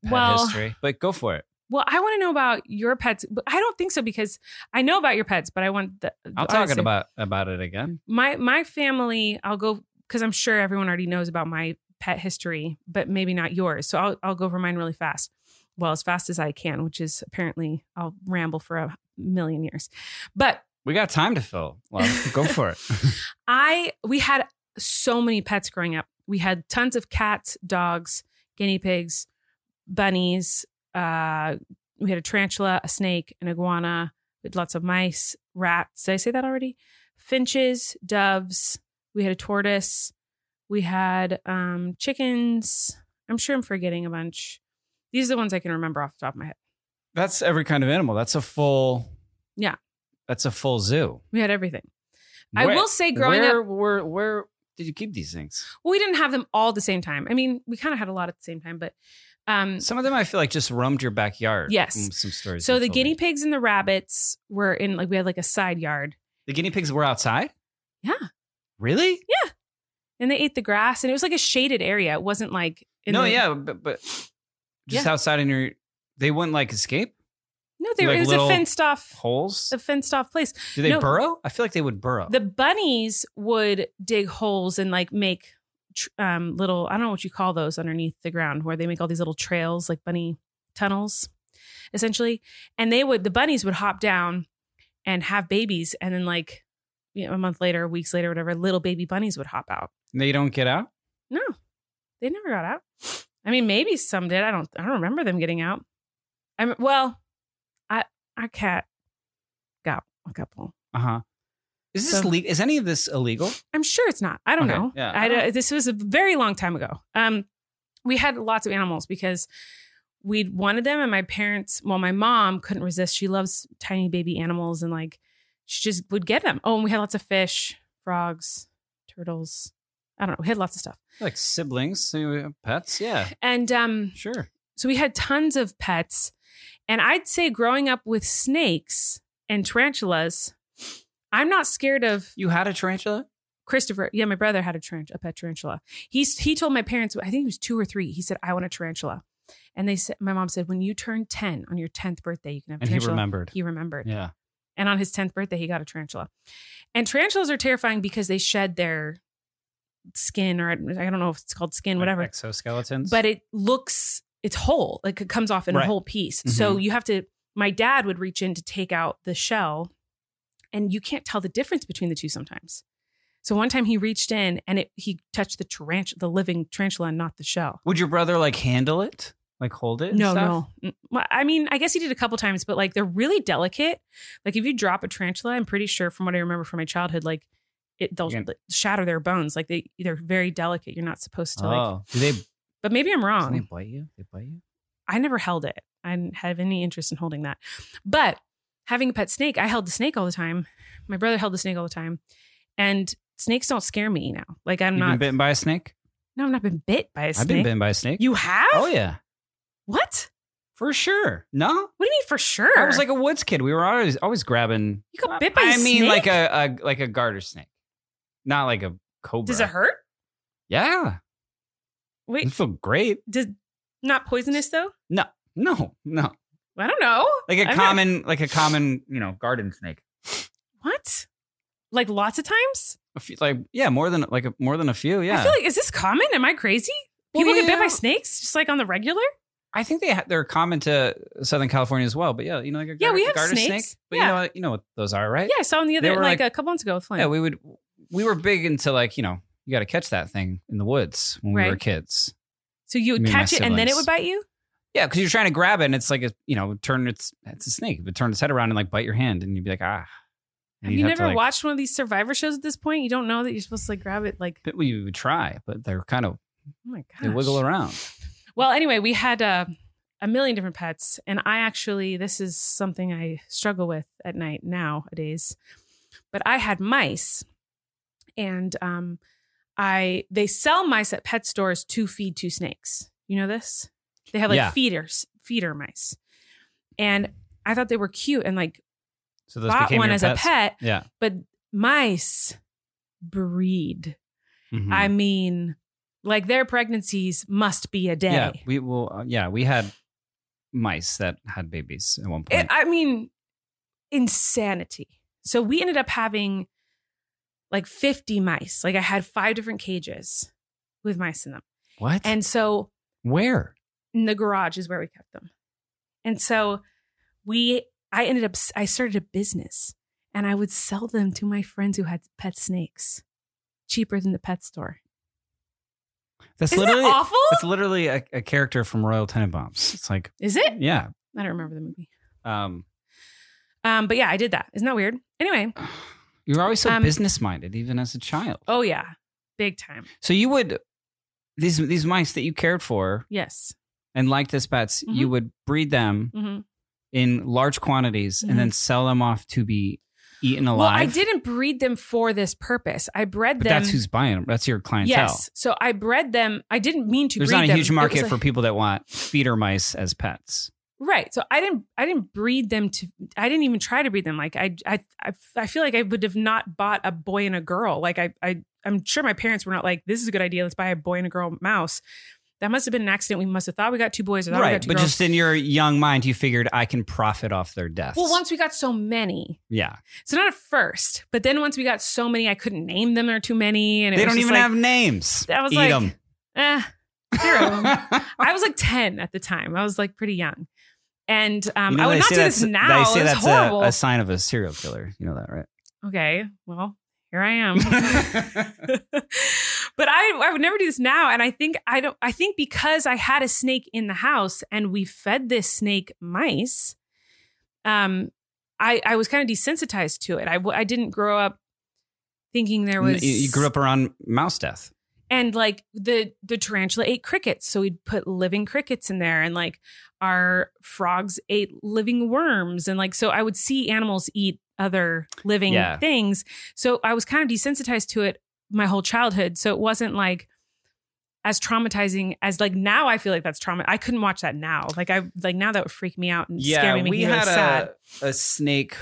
Speaker 3: pet
Speaker 2: Well-
Speaker 3: history. But go for it.
Speaker 2: Well, I want to know about your pets, but I don't think so because I know about your pets, but I want the.
Speaker 3: I'll talk about about it again.
Speaker 2: my my family i'll go because i'm sure everyone already knows about my pet history but maybe not yours so i'll, I'll go over mine really fast well as fast as i can which is apparently i'll ramble for a million years but
Speaker 3: We got time to fill. Love. go for it. [LAUGHS]
Speaker 2: i we had so many pets growing up we had tons of cats dogs guinea pigs bunnies uh we had a tarantula a snake an iguana we had lots of mice rats did i say that already finches doves we had a tortoise we had um chickens i'm sure i'm forgetting a bunch these are the ones i can remember off the top of my head
Speaker 3: That's every kind of animal. That's a full.
Speaker 2: Yeah.
Speaker 3: That's a full zoo.
Speaker 2: we had everything i will say growing
Speaker 3: where,
Speaker 2: up
Speaker 3: Where where did you keep these things?
Speaker 2: well, we didn't have them all at the same time i mean we kind of had a lot at the same time but um
Speaker 3: Some of them I feel like just roamed your backyard.
Speaker 2: Yes.
Speaker 3: Some stories.
Speaker 2: so the guinea
Speaker 3: me.
Speaker 2: pigs and the rabbits were in like we had like a side yard
Speaker 3: the guinea pigs were outside.
Speaker 2: Yeah.
Speaker 3: Really? Yeah.
Speaker 2: And they ate the grass and it was like a shaded area it wasn't like in
Speaker 3: no,
Speaker 2: the-
Speaker 3: yeah, but but just
Speaker 2: Yeah.
Speaker 3: outside in your. They wouldn't like escape
Speaker 2: no they,
Speaker 3: Like
Speaker 2: it was a fenced off
Speaker 3: holes.
Speaker 2: a fenced off place
Speaker 3: Do they
Speaker 2: no.
Speaker 3: burrow? I feel like they would burrow.
Speaker 2: the bunnies would dig holes and like make um, little i don't know what you call those underneath the ground where they make all these little trails like bunny tunnels essentially and they would the bunnies would hop down and have babies and then like you know a month later weeks later whatever little baby bunnies would hop out
Speaker 3: they don't get out.
Speaker 2: no they never got out i mean maybe some did i don't i don't remember them getting out i am well our cat got a couple
Speaker 3: Uh huh. Is this
Speaker 2: So-
Speaker 3: le- Is any of this illegal?
Speaker 2: I'm sure it's not. I don't
Speaker 3: Okay,
Speaker 2: know.
Speaker 3: yeah.
Speaker 2: I, this was a very long time ago. Um, we had lots of animals because we wanted them, and my parents, well, my mom couldn't resist. She loves tiny baby animals, and like she just would get them. Oh, and we had lots of fish, frogs, turtles, I don't know. We had lots of stuff.
Speaker 3: Like siblings, so pets. Yeah,
Speaker 2: And um,
Speaker 3: sure.
Speaker 2: so we had tons of pets. And I'd say growing up with snakes and tarantulas, I'm not scared of
Speaker 3: You had a tarantula?
Speaker 2: Christopher. Yeah, my brother had a, tarant- a pet tarantula. He's he told my parents, I think he was two or three. He said, "I want a tarantula," and they said, my mom said, "When you turn ten on your tenth birthday, you can have." A
Speaker 3: And he
Speaker 2: tarantula."
Speaker 3: remembered.
Speaker 2: He remembered.
Speaker 3: Yeah.
Speaker 2: And on his tenth birthday, he got a tarantula. And tarantulas are terrifying because they shed their skin, or I don't know if it's called skin, whatever.
Speaker 3: Exoskeletons.
Speaker 2: But it looks it's whole, like it comes off in
Speaker 3: Right.
Speaker 2: a whole piece. So
Speaker 3: Mhm.
Speaker 2: you have to. My dad would reach in to take out the shell, and you can't tell the difference between the two sometimes. So one time he reached in and it he touched the tarantula, the living tarantula, and not the shell.
Speaker 3: would your brother like handle it? Like hold it? and
Speaker 2: No,
Speaker 3: stuff?
Speaker 2: no. Mm, Well, I mean, I guess he did a couple times, but like they're really delicate. Like if you drop a tarantula, I'm pretty sure from what I remember from my childhood, like it they'll like, shatter their bones. Like they they're very delicate. You're not supposed to like.
Speaker 3: Oh, do they?
Speaker 2: But maybe I'm
Speaker 3: do they
Speaker 2: wrong.
Speaker 3: bite you? They bite you?
Speaker 2: I never held it. I didn't have any interest in holding that. But having a pet snake, I held the snake all the time. My brother held the snake all the time, and snakes don't scare me now. Like I'm not-
Speaker 3: You
Speaker 2: not.
Speaker 3: been bitten by a snake?
Speaker 2: no, I've not been bit by a snake.
Speaker 3: I've been bitten by a snake.
Speaker 2: You have?
Speaker 3: Oh yeah,
Speaker 2: What?
Speaker 3: for sure. No,
Speaker 2: What do you mean for sure?
Speaker 3: I was like a woods kid. We were always always grabbing.
Speaker 2: You got bit by a
Speaker 3: I mean,
Speaker 2: snake?
Speaker 3: like a, a like a garter snake, not like a cobra.
Speaker 2: Does it hurt?
Speaker 3: Yeah,
Speaker 2: Wait,
Speaker 3: it feel great.
Speaker 2: does not poisonous though?
Speaker 3: No, no, no.
Speaker 2: I don't know.
Speaker 3: Like a
Speaker 2: I've
Speaker 3: common, like a common, you know, garden snake.
Speaker 2: what? Like lots of times?
Speaker 3: A few, like yeah, more than like a, more than a few. Yeah,
Speaker 2: I feel like is this common? Am I crazy?
Speaker 3: Well,
Speaker 2: People get bit
Speaker 3: yeah.
Speaker 2: by snakes just like on the regular?
Speaker 3: I think they ha- they're common to Southern California as well. But yeah, you know, like a
Speaker 2: Yeah,
Speaker 3: gar-
Speaker 2: we have
Speaker 3: garter
Speaker 2: snakes.
Speaker 3: snake. But
Speaker 2: Yeah.
Speaker 3: you know, what- you know what those are, right?
Speaker 2: Yeah, I saw them the other like,
Speaker 3: like-
Speaker 2: a couple months ago with Flynn.
Speaker 3: Yeah, we would. We were big into like you know you got to catch that thing in the woods when we were kids.
Speaker 2: so you would
Speaker 3: me and my
Speaker 2: catch it and then it would bite you?
Speaker 3: Yeah, because you're trying to grab it, and it's like a you know turn its it's a snake, but turn its head around and like bite your hand, and you'd be like ah. And
Speaker 2: Have
Speaker 3: you'd
Speaker 2: you
Speaker 3: to,
Speaker 2: never
Speaker 3: like-
Speaker 2: watched one of these survivor shows at this point? You don't know that you're supposed to like grab it like
Speaker 3: But we would try, but they're kind of
Speaker 2: oh my
Speaker 3: they wiggle around.
Speaker 2: Well, anyway, we had uh, a million different pets, and I actually this is something I struggle with at night nowadays. But I had mice, and um, I they sell mice at pet stores to feed to snakes. You know this? They have like
Speaker 3: Yeah.
Speaker 2: feeders, feeder mice, and I thought they were cute, and like
Speaker 3: So those
Speaker 2: bought one as
Speaker 3: pets?
Speaker 2: a pet.
Speaker 3: Yeah.
Speaker 2: But mice breed.
Speaker 3: Mhm.
Speaker 2: I mean, like their pregnancies must be a day.
Speaker 3: yeah. We will. Uh, yeah, we had mice that had babies at one point.
Speaker 2: It, I mean, insanity. So we ended up having like 50 mice. Like I had five different cages with mice in them.
Speaker 3: what?
Speaker 2: And so
Speaker 3: where?
Speaker 2: in the garage is where we kept them. And so we, I ended up, I started a business and I would sell them to my friends who had pet snakes cheaper than the pet store.
Speaker 3: That's
Speaker 2: Isn't that
Speaker 3: literally
Speaker 2: awful?
Speaker 3: It's literally a, a character from Royal Tenenbaums. It's like
Speaker 2: Is it?
Speaker 3: yeah.
Speaker 2: I don't remember the movie.
Speaker 3: Um,
Speaker 2: Um, but yeah, I did that. Isn't that weird? Anyway, [SIGHS] [SIGHS]
Speaker 3: you were always so
Speaker 2: Um,
Speaker 3: business minded, even as a child.
Speaker 2: oh yeah, big time.
Speaker 3: So you would these these mice that you cared for
Speaker 2: Yes.
Speaker 3: and liked as pets, you
Speaker 2: Mhm.
Speaker 3: would breed them
Speaker 2: hmm
Speaker 3: in large quantities and then sell them off to be eaten
Speaker 2: Well,
Speaker 3: alive.
Speaker 2: I didn't breed them for this purpose. I bred
Speaker 3: But
Speaker 2: them.
Speaker 3: that's who's buying them. That's your clientele.
Speaker 2: Yes. So I bred them. I didn't mean to
Speaker 3: There's not a
Speaker 2: them.
Speaker 3: huge market
Speaker 2: was
Speaker 3: for people that want feeder mice as pets.
Speaker 2: Right. So I didn't. I didn't breed them to. I didn't even try to breed them. Like I. I. I, I feel like I would have not bought a boy and a girl. Like I. I. I'm sure my parents were not like, "This is a good idea. Let's buy a boy and a girl mouse." That must have been an accident. We must have thought we got two boys. Or thought we
Speaker 3: Right.
Speaker 2: two
Speaker 3: But
Speaker 2: girls.
Speaker 3: just in your young mind, you figured I can profit off their deaths.
Speaker 2: well, once we got so many,
Speaker 3: yeah.
Speaker 2: so not at first, but then once we got so many, I couldn't name them. There are too many, and
Speaker 3: They don't even
Speaker 2: like,
Speaker 3: have names.
Speaker 2: I was
Speaker 3: Eat
Speaker 2: like,
Speaker 3: them.
Speaker 2: Eh. [LAUGHS] I was like 10 at the time. I was like pretty young. And um,
Speaker 3: You know,
Speaker 2: I would not do this now.
Speaker 3: They say that's
Speaker 2: horrible.
Speaker 3: a, a sign of a serial killer. You know that, right?
Speaker 2: okay, well, here I am. [LAUGHS] [LAUGHS] but I, I would never do this now. And I think I don't. I think because I had a snake in the house and we fed this snake mice, um, I I was kind of desensitized to it. I I didn't grow up thinking there was.
Speaker 3: you grew up around mouse death.
Speaker 2: And like the the tarantula ate crickets so we'd put living crickets in there and like our frogs ate living worms and like so i would see animals eat other living
Speaker 3: Yeah.
Speaker 2: things so i was kind of desensitized to it my whole childhood. So it wasn't like as traumatizing as like now I feel like that's trauma. I couldn't watch that now. Like I like now that would freak me out and scare me.
Speaker 3: we
Speaker 2: me really
Speaker 3: had
Speaker 2: sad.
Speaker 3: a, a snake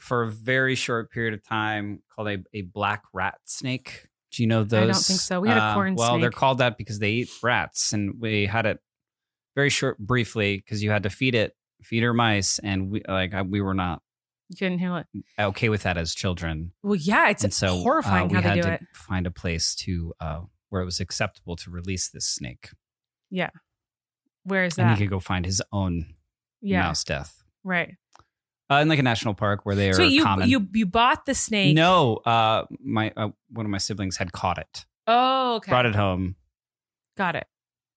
Speaker 3: for a very short period of time called a, a black rat snake. Do you know those?
Speaker 2: I don't think so. We had a
Speaker 3: Uh,
Speaker 2: corn
Speaker 3: Well, they're called that because they eat rats, and we had it very short, briefly, because you had to feed it, feed her mice, and we like I, we were not
Speaker 2: You couldn't handle it.
Speaker 3: okay with that as children,
Speaker 2: Well, yeah, it's
Speaker 3: and so
Speaker 2: horrifying
Speaker 3: uh, we
Speaker 2: how they
Speaker 3: had
Speaker 2: do
Speaker 3: to
Speaker 2: it.
Speaker 3: find a place to uh, where it was acceptable to release this snake, Yeah,
Speaker 2: Where is that?
Speaker 3: and he could go find his own
Speaker 2: yeah,
Speaker 3: mouse death.
Speaker 2: right.
Speaker 3: Uh, in like a national park where they are
Speaker 2: So you
Speaker 3: common.
Speaker 2: you you bought the snake.
Speaker 3: No, uh, my uh, one of my siblings had caught it,
Speaker 2: Oh, okay.
Speaker 3: brought it home,
Speaker 2: Got it.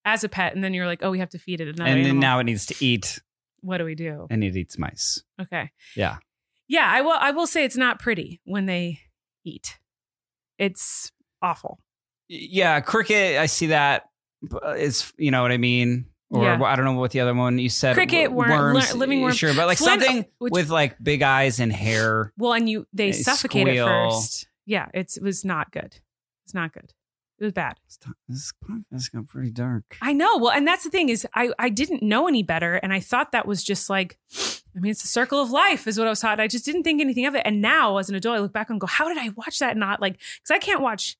Speaker 2: As a pet, and then you're like, oh, we have to feed it another
Speaker 3: and then
Speaker 2: animal.
Speaker 3: now it needs to eat,
Speaker 2: what do we do?
Speaker 3: and it eats mice.
Speaker 2: Okay.
Speaker 3: Yeah.
Speaker 2: Yeah, I will. I will say it's not pretty when they eat. It's awful.
Speaker 3: Yeah, cricket. I see that. but It's you know what I mean. Or
Speaker 2: Yeah.
Speaker 3: I don't know what the other one you said.
Speaker 2: Cricket, worm-
Speaker 3: worms,
Speaker 2: living worm.
Speaker 3: Sure, but like
Speaker 2: Flint-
Speaker 3: something oh,
Speaker 2: which-
Speaker 3: with like big eyes and hair.
Speaker 2: Well, and you they
Speaker 3: They
Speaker 2: suffocate it
Speaker 3: squeal.
Speaker 2: first. Yeah, it's, it was not good. It's not good. It was bad.
Speaker 3: This podcast got pretty dark.
Speaker 2: I know. Well, and that's the thing is I I didn't know any better and I thought that was just like I mean it's the circle of life is what I was taught. I just didn't think anything of it. And now as an adult I look back and go, how did I watch that not like cuz I can't watch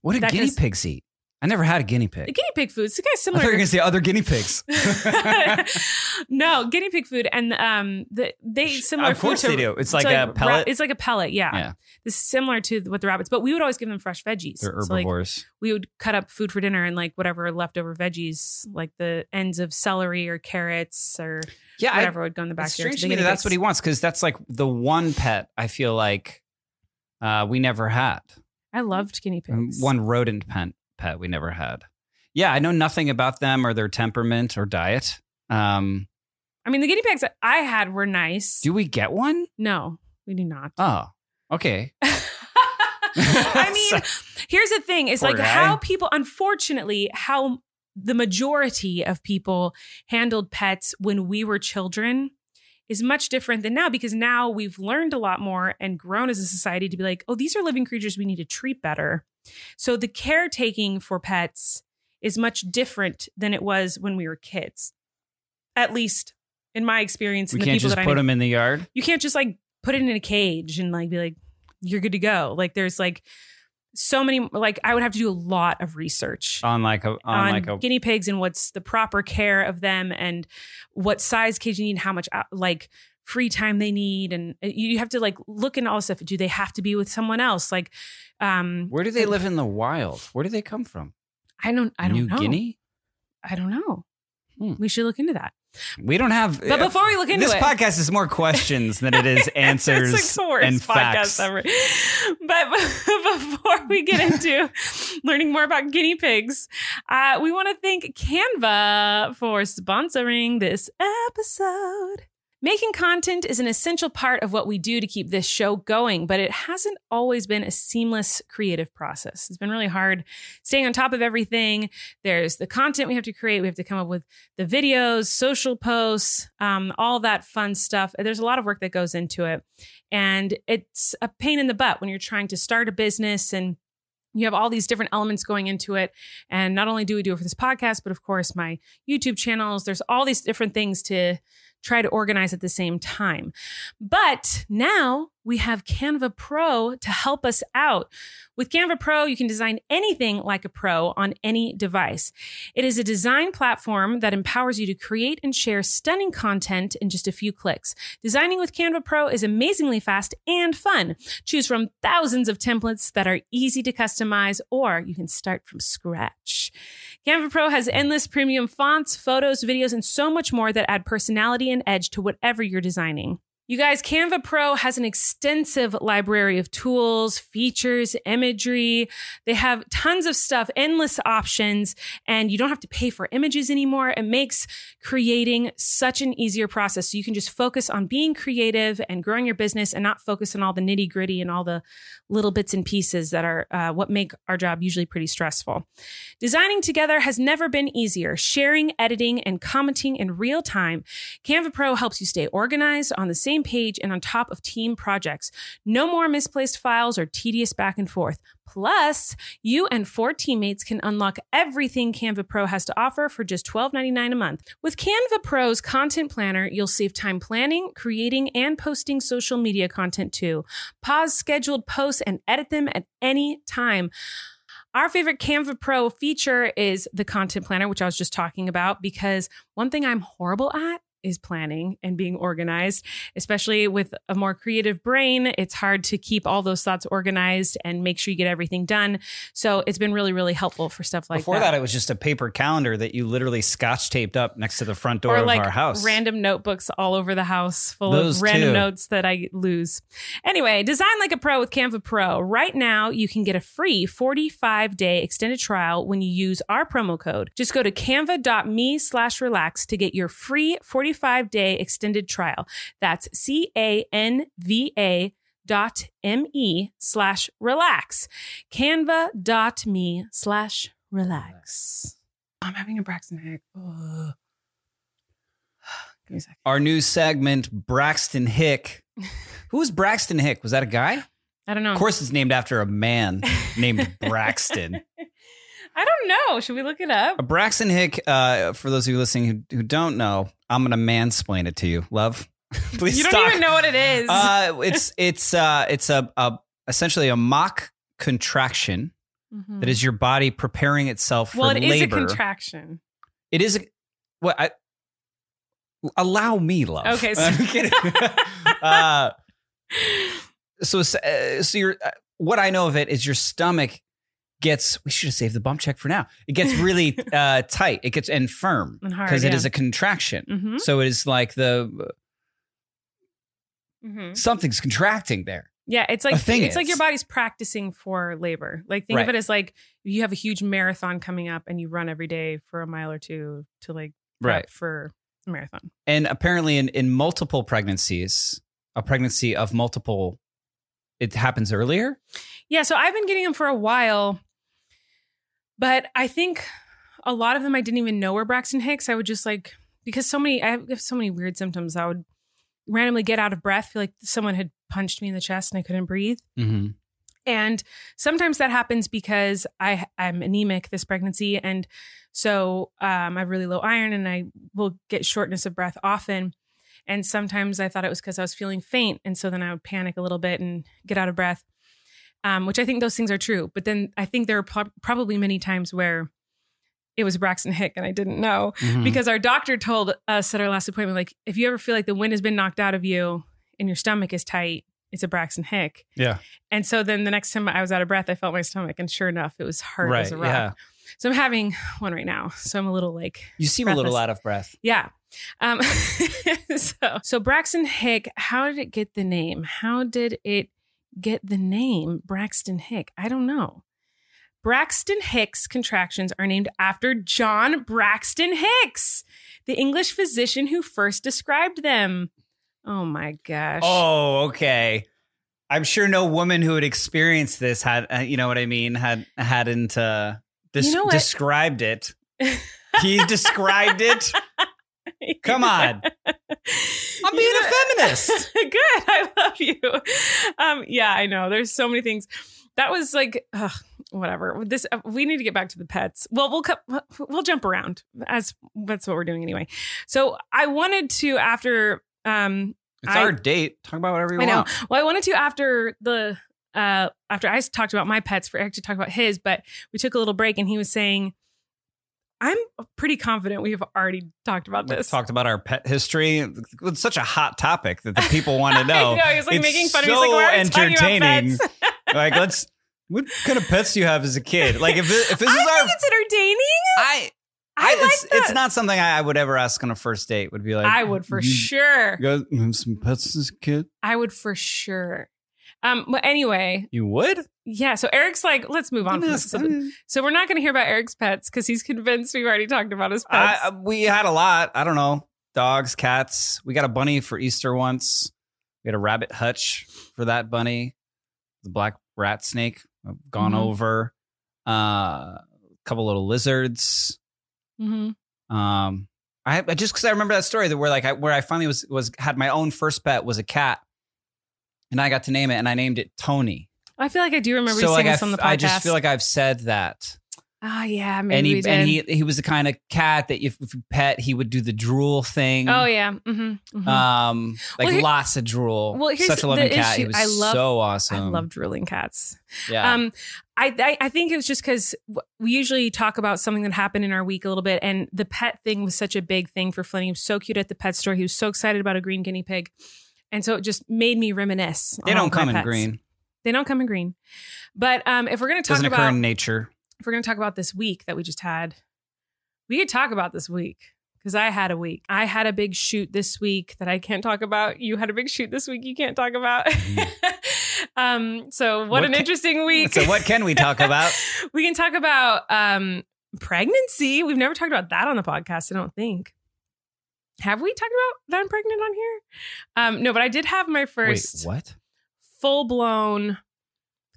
Speaker 3: What
Speaker 2: That
Speaker 3: guinea pigs eat? I never had a guinea pig.
Speaker 2: the guinea pig food. It's kind of
Speaker 3: I
Speaker 2: similar
Speaker 3: thought you were gonna say other guinea pigs. [LAUGHS]
Speaker 2: no, guinea pig food, and um, the, they eat similar.
Speaker 3: Of course
Speaker 2: food to,
Speaker 3: they do. It's like
Speaker 2: to,
Speaker 3: a
Speaker 2: ra-
Speaker 3: pellet?
Speaker 2: it's like a pellet. Yeah,
Speaker 3: Yeah.
Speaker 2: this similar to what the rabbits, but we would always give them fresh veggies.
Speaker 3: They're
Speaker 2: So, like,
Speaker 3: herbivores.
Speaker 2: we would cut up food for dinner and like whatever leftover veggies, like the ends of celery or carrots or
Speaker 3: yeah, I,
Speaker 2: whatever would go in the
Speaker 3: It's
Speaker 2: backyard.
Speaker 3: strange to me that that's what he wants because that's like the one pet I feel like uh, we never had.
Speaker 2: I loved guinea
Speaker 3: Um,
Speaker 2: pigs.
Speaker 3: One rodent pet, pet we never had. Yeah, I know nothing about them or their temperament or diet. Um,
Speaker 2: I mean, the guinea pigs that I had were nice.
Speaker 3: do we get one?
Speaker 2: no, we do not.
Speaker 3: Oh, okay. [LAUGHS] [LAUGHS]
Speaker 2: I mean, here's the thing: is
Speaker 3: Poor
Speaker 2: like
Speaker 3: guy.
Speaker 2: how people, unfortunately, how the majority of people handled pets when we were children is much different than now because now we've learned a lot more and grown as a society to be like, oh, these are living creatures we need to treat better. So the caretaking for pets is much different than it was when we were kids. At least in my experience,
Speaker 3: we
Speaker 2: and the
Speaker 3: can't
Speaker 2: people
Speaker 3: just
Speaker 2: that I
Speaker 3: put
Speaker 2: know
Speaker 3: them in the yard.
Speaker 2: you can't just like put it in a cage and like be like you're good to go like there's like so many like i would have to do a lot of research
Speaker 3: on like a on,
Speaker 2: on
Speaker 3: like a
Speaker 2: guinea pigs and what's the proper care of them and what size cage you need how much uh, like free time they need and uh, you have to like look into all this stuff do they have to be with someone else like um
Speaker 3: where do they live in the wild? Where do they come from?
Speaker 2: i don't i don't know
Speaker 3: New
Speaker 2: know
Speaker 3: Guinea.
Speaker 2: i don't know
Speaker 3: Hmm.
Speaker 2: we should look into that
Speaker 3: We don't have.
Speaker 2: but before we look into
Speaker 3: this
Speaker 2: it
Speaker 3: podcast is more questions than it is [LAUGHS] answers
Speaker 2: it's like the worst
Speaker 3: and
Speaker 2: podcast
Speaker 3: facts.
Speaker 2: ever. But [LAUGHS] before we get into learning more about guinea pigs, uh, we want to thank Canva for sponsoring this episode. Making content is an essential part of what we do to keep this show going, but it hasn't always been a seamless creative process. It's been really hard staying on top of everything. There's the content we have to create. We have to come up with the videos, social posts, um, all that fun stuff. There's a lot of work that goes into it. And it's a pain in the butt when you're trying to start a business and you have all these different elements going into it. And not only do we do it for this podcast, but of course, my YouTube channels, there's all these different things to try to organize at the same time. But now we have Canva Pro to help us out. With Canva Pro, you can design anything like a pro on any device. It is a design platform that empowers you to create and share stunning content in just a few clicks. Designing with Canva Pro is amazingly fast and fun. Choose from thousands of templates that are easy to customize, or you can start from scratch. Canva Pro has endless premium fonts, photos, videos, and so much more that add personality and edge to whatever you're designing. You guys, Canva Pro has an extensive library of tools, features, imagery. They have tons of stuff, endless options, and you don't have to pay for images anymore. It makes creating such an easier process. So you can just focus on being creative and growing your business and not focus on all the nitty gritty and all the little bits and pieces that are uh, what make our job usually pretty stressful. Designing together has never been easier. Sharing, editing, and commenting in real time. Canva Pro helps you stay organized on the same same page and on top of team projects. No more misplaced files or tedious back and forth. Plus, you and four teammates can unlock everything Canva Pro has to offer for just $12.99 a month. With Canva Pro's content planner, you'll save time planning, creating, and posting social media content too. Pause scheduled posts and edit them at any time. Our favorite Canva Pro feature is the content planner, which I was just talking about, because one thing I'm horrible at is planning and being organized, especially with a more creative brain. It's hard to keep all those thoughts organized and make sure you get everything done. So it's been really, really helpful for stuff like that.
Speaker 3: Before that. it was just a paper calendar that you literally scotch taped up next to the front door
Speaker 2: or
Speaker 3: of
Speaker 2: like
Speaker 3: our house.
Speaker 2: random notebooks all over the house full
Speaker 3: Those
Speaker 2: of random
Speaker 3: too.
Speaker 2: notes that I lose. Anyway, design like a pro with Canva Pro. Right now, you can get a free 45 day extended trial when you use our promo code. Just go to canva.me slash relax to get your free 45 day extended trial. That's C A N V A dot me slash relax. Canva.me slash relax. I'm having a Braxton Hick. Ugh. [SIGHS] Give me a second.
Speaker 3: our new segment, Braxton Hick. [LAUGHS] Who was Braxton Hick? Was that a guy?
Speaker 2: I don't know.
Speaker 3: Of course, it's named after a man named [LAUGHS] Braxton.
Speaker 2: I don't know. Should we look it up?
Speaker 3: Braxton Hick, uh, for those of you listening who, who don't know, I'm going to mansplain it to you, love. [LAUGHS] Please
Speaker 2: You don't
Speaker 3: stop.
Speaker 2: even know what it is.
Speaker 3: Uh, it's it's uh, it's a, a essentially a mock contraction
Speaker 2: Mhm.
Speaker 3: that is your body preparing itself
Speaker 2: well,
Speaker 3: for
Speaker 2: it is
Speaker 3: labor.
Speaker 2: a contraction.
Speaker 3: It is a what I allow me, love.
Speaker 2: Okay, [LAUGHS] so-
Speaker 3: I'm kidding. [LAUGHS] uh, so uh, so your uh, what I know of it is your stomach gets. We should have saved the bump check for now. It gets really [LAUGHS] uh, tight. It gets and firm because it
Speaker 2: yeah.
Speaker 3: is a contraction.
Speaker 2: Mhm.
Speaker 3: So it is like the
Speaker 2: Mhm.
Speaker 3: something's contracting there.
Speaker 2: Yeah, it's
Speaker 3: A
Speaker 2: like
Speaker 3: thing
Speaker 2: it's like your body's practicing for labor. Like think of it as like you have a huge marathon coming up and you run every day for a mile or two to like prep
Speaker 3: Right.
Speaker 2: for a marathon.
Speaker 3: And apparently, in in multiple pregnancies, a pregnancy of multiple, it happens earlier.
Speaker 2: Yeah, so I've been getting them for a while, but I think a lot of them I didn't even know were Braxton Hicks. I would just like because so many I have so many weird symptoms. I would randomly get out of breath, feel like someone had punched me in the chest and I couldn't breathe.
Speaker 3: Mm-hmm.
Speaker 2: And sometimes that happens because I I'm anemic this pregnancy, and so um, I have really low iron, and I will get shortness of breath often. And sometimes I thought it was because I was feeling faint, and so then I would panic a little bit and get out of breath, um, which I think those things are true. But then I think there are pro- probably many times where it was Braxton Hick, and I didn't know
Speaker 3: Mm-hmm.
Speaker 2: because our doctor told us at our last appointment, like if you ever feel like the wind has been knocked out of you and your stomach is tight, it's a Braxton Hick.
Speaker 3: yeah,
Speaker 2: And so then the next time I was out of breath, I felt my stomach, and sure enough, it was hard
Speaker 3: right.
Speaker 2: as a rock.
Speaker 3: Yeah,
Speaker 2: So I'm having one right now. So I'm a little like,
Speaker 3: you seem a little out of breath.
Speaker 2: yeah. Um, [LAUGHS] so so Braxton Hick, how did it get the name? How did it get the name Braxton Hick? I don't know. Braxton Hicks contractions are named after John Braxton Hicks, the English physician who first described them. Oh my gosh.
Speaker 3: Oh, okay. I'm sure no woman who had experienced this had, uh, you know what I mean, had hadn't uh, des-
Speaker 2: You know
Speaker 3: described it. He described it. [LAUGHS] Come on. [LAUGHS] I'm being a feminist. [LAUGHS]
Speaker 2: Good. I love you. Um, yeah, I know. There's so many things. That was like, ugh, whatever. This uh, we need to get back to the pets. Well, we'll cut, we'll jump around as that's what we're doing anyway. So I wanted to after um
Speaker 3: It's
Speaker 2: I-
Speaker 3: our date. Talk about whatever you
Speaker 2: I know.
Speaker 3: want.
Speaker 2: Well, I wanted to after the uh after I talked about my pets for Erik to talk about his, but we took a little break and he was saying, I'm pretty confident we have already talked about this.
Speaker 3: We
Speaker 2: this.
Speaker 3: talked about our pet history. It's such a hot topic that the people want to [LAUGHS] know.
Speaker 2: I know. He was like
Speaker 3: It's
Speaker 2: making fun of me.
Speaker 3: so
Speaker 2: He's like, why are we about
Speaker 3: entertaining. [LAUGHS] like, let's. What kind of pets do you have as a kid? Like, if it- if this
Speaker 2: I
Speaker 3: is our,
Speaker 2: it's entertaining.
Speaker 3: I,
Speaker 2: I, like
Speaker 3: it's, it's not something I, I would ever ask on a first date. Would be like,
Speaker 2: I would for
Speaker 3: "You-
Speaker 2: sure.
Speaker 3: You guys have some pets as a kid?
Speaker 2: I would for sure. Um, but anyway,
Speaker 3: You would?
Speaker 2: yeah. So Erik's like, let's move on from this. So, so we're not going to hear about Erik's pets because he's convinced we've already talked about his pets.
Speaker 3: I, we had a lot. I don't know. Dogs, cats. We got a bunny for Easter once. We had a rabbit hutch for that bunny. The black rat snake. I've gone
Speaker 2: Mhm.
Speaker 3: over. Uh, a couple little lizards.
Speaker 2: hmm
Speaker 3: Um, I I- just because I remember that story that where like I, where I finally was was had my own first pet was a cat, and I got to name it, and I named it Tony.
Speaker 2: I feel like I do remember
Speaker 3: so
Speaker 2: you
Speaker 3: like
Speaker 2: saying
Speaker 3: I,
Speaker 2: this on the podcast.
Speaker 3: I just feel like I've said that,
Speaker 2: oh yeah, maybe
Speaker 3: and he
Speaker 2: we did.
Speaker 3: and he he was the kind of cat that if, if you pet, he would do the drool thing.
Speaker 2: oh yeah, mm-hmm,
Speaker 3: Um, like
Speaker 2: Well, here-
Speaker 3: lots of drool.
Speaker 2: Well, here's
Speaker 3: Such a loving cat. He
Speaker 2: issue.
Speaker 3: was
Speaker 2: I love-
Speaker 3: so awesome.
Speaker 2: I love drooling cats.
Speaker 3: Yeah.
Speaker 2: Um, I, I I think it was just because we usually talk about something that happened in our week a little bit, and the pet thing was such a big thing for Flynn. He was so cute at the pet store. He was so excited about a green guinea pig, and so it just made me reminisce.
Speaker 3: they don't come in
Speaker 2: pets.
Speaker 3: green.
Speaker 2: They don't come in green. But um, if we're gonna talk
Speaker 3: Doesn't occur
Speaker 2: about
Speaker 3: in nature.
Speaker 2: if we're gonna talk about this week that we just had, we could talk about this week because I had a week. I had a big shoot this week that I can't talk about. You had a big shoot this week you can't talk about. [LAUGHS] um, so what,
Speaker 3: What
Speaker 2: an
Speaker 3: can-
Speaker 2: interesting week.
Speaker 3: So what can we talk about? [LAUGHS]
Speaker 2: we can talk about um pregnancy. We've never talked about that on the podcast, I don't think. Have we talked about that I'm pregnant on here? Um, no, but I did have my first
Speaker 3: Wait, what?
Speaker 2: full blown,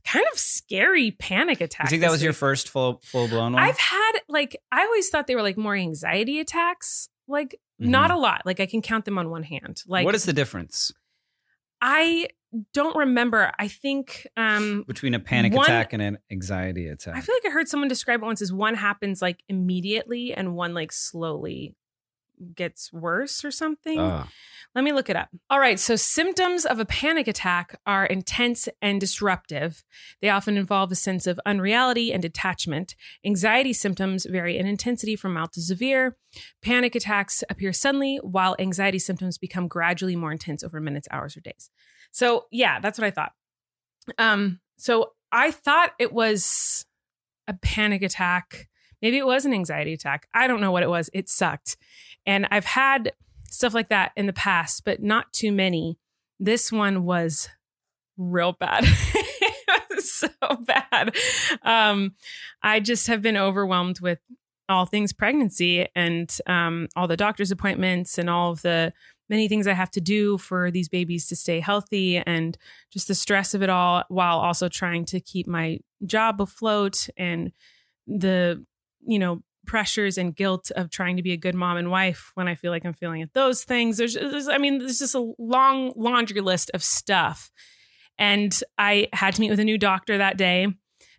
Speaker 2: kind of scary panic attack.
Speaker 3: You think that was your first full full blown one?
Speaker 2: I've had like I always thought they were like more anxiety attacks. Like
Speaker 3: Mhm.
Speaker 2: not a lot. Like I can count them on one hand. Like
Speaker 3: what is the difference
Speaker 2: I don't remember. I think um
Speaker 3: between a panic
Speaker 2: One-
Speaker 3: attack and an anxiety attack?
Speaker 2: I feel like I heard someone describe it once as one happens like immediately and one like slowly gets worse or something.
Speaker 3: Ugh.
Speaker 2: Let me look it up. All right. So, symptoms of a panic attack are intense and disruptive. They often involve a sense of unreality and detachment. Anxiety symptoms vary in intensity from mild to severe. Panic attacks appear suddenly, while anxiety symptoms become gradually more intense over minutes, hours, or days. So, yeah, that's what I thought. Um, so, I thought it was a panic attack. Maybe it was an anxiety attack. I don't know what it was. It sucked. And I've had stuff like that in the past, but not too many. This one was real bad. [LAUGHS] so bad. Um, I just have been overwhelmed with all things pregnancy and um, all the doctor's appointments and all of the many things I have to do for these babies to stay healthy and just the stress of it all while also trying to keep my job afloat and the, you know, pressures and guilt of trying to be a good mom and wife when I feel like I'm feeling at those things. There's, there's I mean, there's just a long laundry list of stuff. And I had to meet with a new doctor that day,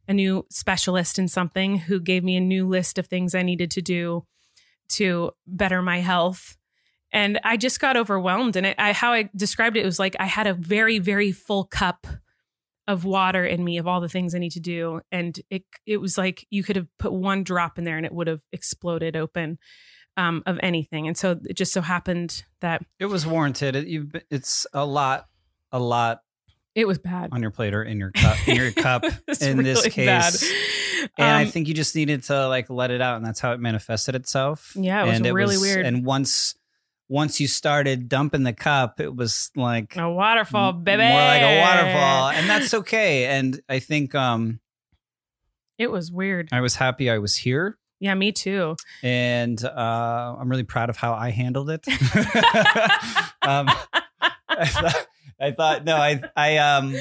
Speaker 2: a new specialist in something who gave me a new list of things I needed to do to better my health. And I just got overwhelmed. And it, I, how I described it, it was like I had a very, very full cup of water in me of all the things I need to do. And it it was like you could have put one drop in there and it would have exploded open um, of anything. And so it just so happened that
Speaker 3: It was warranted. It, it's a lot, a lot
Speaker 2: it was bad.
Speaker 3: on your plate or in your cup. In your cup, [LAUGHS] in this case,
Speaker 2: bad.
Speaker 3: and I
Speaker 2: Um,
Speaker 3: think you just needed to like let it out, and that's how it manifested itself.
Speaker 2: Yeah, it was
Speaker 3: and
Speaker 2: really weird.
Speaker 3: And once, once you started dumping the cup, it was like
Speaker 2: a waterfall, baby.
Speaker 3: more like a waterfall, and that's okay. And I think um,
Speaker 2: It was weird.
Speaker 3: I was happy I was here.
Speaker 2: Yeah, me too.
Speaker 3: and uh, I'm really proud of how I handled it. [LAUGHS] um, I, thought, I thought no, I I um,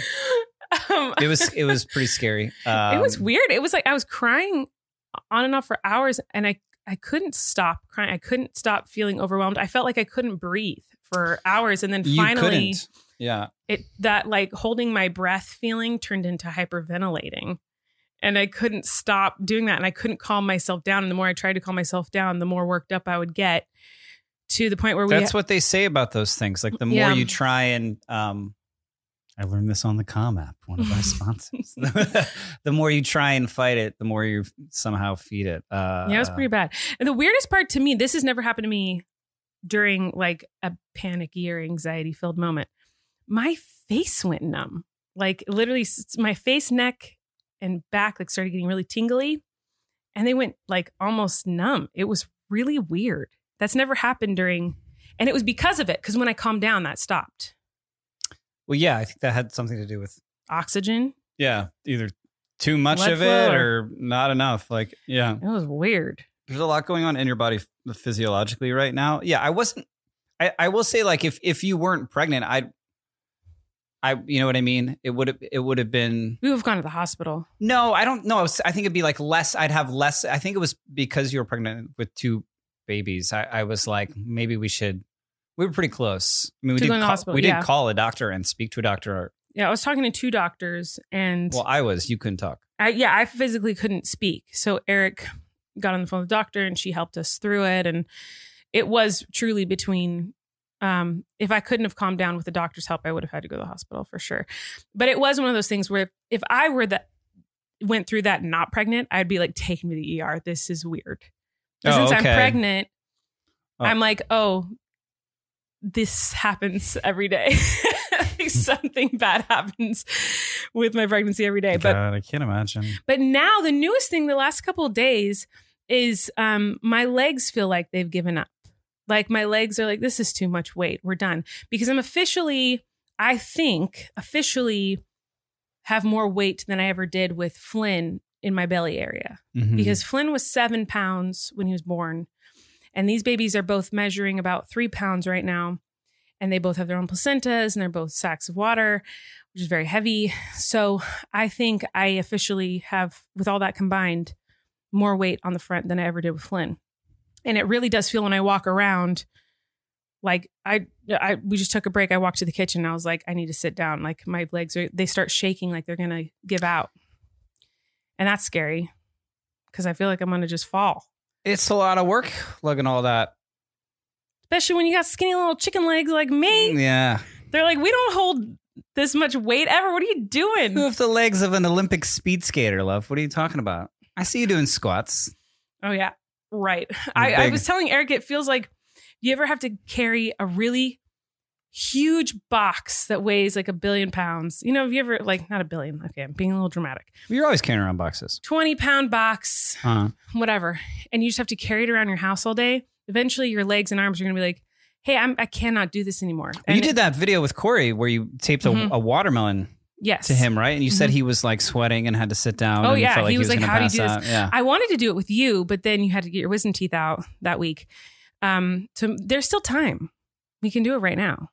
Speaker 2: Um,
Speaker 3: it was it was pretty scary. Um, [LAUGHS]
Speaker 2: it was weird. It was like I was crying on and off for hours, and I I couldn't stop crying. I couldn't stop feeling overwhelmed. I felt like I couldn't breathe for hours, and then finally.
Speaker 3: Yeah,
Speaker 2: it that like holding my breath feeling turned into hyperventilating. And I couldn't stop doing that. And I couldn't calm myself down. And the more I tried to calm myself down, the more worked up I would get to the point where we
Speaker 3: that's what they say about those things. Like the more
Speaker 2: Yeah.
Speaker 3: you try and um, I learned this on the Calm app, one of our [LAUGHS] sponsors. [LAUGHS] the more you try and fight it, the more you somehow feed it. Uh,
Speaker 2: Yeah, it was pretty bad. And the weirdest part to me, this has never happened to me during like a panicky or anxiety filled moment. My face went numb. Like literally, my face, neck, and back like started getting really tingly, and they went like almost numb. It was really weird. That's never happened during, and it was because of it. Because when I calmed down, that stopped.
Speaker 3: Well, yeah, I think that had something to do with
Speaker 2: Oxygen.
Speaker 3: yeah, either too much
Speaker 2: Blood
Speaker 3: of
Speaker 2: flow
Speaker 3: it
Speaker 2: or-
Speaker 3: or not enough. Like yeah.
Speaker 2: It was weird.
Speaker 3: there's a lot going on in your body f- uh, physiologically right now. Yeah, I wasn't. I, I will say, like, if if you weren't pregnant, I, I, you know what I mean. It would have it would have been
Speaker 2: We would have gone to the hospital.
Speaker 3: no. I don't know. I, was, I think it'd be like less. I'd have less. I think it was because you were pregnant with two babies, I, I was like, maybe we should. We were pretty close. I mean, we did
Speaker 2: going to the
Speaker 3: call,
Speaker 2: hospital,
Speaker 3: we
Speaker 2: yeah.
Speaker 3: did call a doctor and speak to a doctor.
Speaker 2: Yeah, I was talking to two doctors, and
Speaker 3: Well, I was. You couldn't talk.
Speaker 2: I, yeah, I physically couldn't speak. So Erik got on the phone with the doctor, and she helped us through it. And it was truly between. Um, if I couldn't have calmed down with the doctor's help, I would have had to go to the hospital for sure. But it was one of those things where if I were that went through that not pregnant, I'd be like, take me to the ER. This is weird.
Speaker 3: Oh,
Speaker 2: since I'm pregnant,
Speaker 3: Oh.
Speaker 2: I'm like, oh, this happens every day. [LAUGHS] Something bad happens with my pregnancy every day. But
Speaker 3: God, I can't imagine.
Speaker 2: but now the newest thing the last couple of days is um my legs feel like they've given up. Like my legs are like this is too much weight. We're done because I'm officially I think officially have more weight than I ever did with Flynn in my belly area
Speaker 3: Mhm.
Speaker 2: because Flynn was 7 pounds when he was born and these babies are both measuring about 3 pounds right now and they both have their own placentas and they're both sacks of water which is very heavy. So I think I officially have, with all that combined, more weight on the front than I ever did with Flynn. And it really does feel when I walk around like I, I, we just took a break. I walked to the kitchen and I was like, I need to sit down. Like my legs are, they start shaking like they're to give out. And that's scary because I feel like I'm to just fall,
Speaker 3: it's a lot of work lugging all that.
Speaker 2: especially when you got skinny little chicken legs like me.
Speaker 3: Mm, yeah.
Speaker 2: They're like, we don't hold this much weight ever. What are you doing?
Speaker 3: You have the legs of an Olympic speed skater, love. What are you talking about? I see you doing squats.
Speaker 2: Oh yeah, right. I, I was telling Erik, it feels like you ever have to carry a really huge box that weighs like a billion pounds. You know, have you ever like not a billion? Okay, I'm being a little dramatic.
Speaker 3: You're always carrying around boxes.
Speaker 2: Twenty pound box,
Speaker 3: Huh.
Speaker 2: whatever, and you just have to carry it around your house all day. Eventually, your legs and arms are going to be like, "Hey, I'm I cannot do this anymore."
Speaker 3: you did that video with Corey where you taped a,
Speaker 2: Mhm.
Speaker 3: a watermelon
Speaker 2: yes
Speaker 3: to him, right? And you said
Speaker 2: Mhm.
Speaker 3: he was like sweating and had to sit down.
Speaker 2: Oh,
Speaker 3: and
Speaker 2: yeah.
Speaker 3: felt like
Speaker 2: He was like,
Speaker 3: gonna
Speaker 2: "How do you do this?"
Speaker 3: out. Yeah.
Speaker 2: I wanted to do it with you, but then you had to get your wisdom teeth out that week. Um, so there's still time. We can do it right now.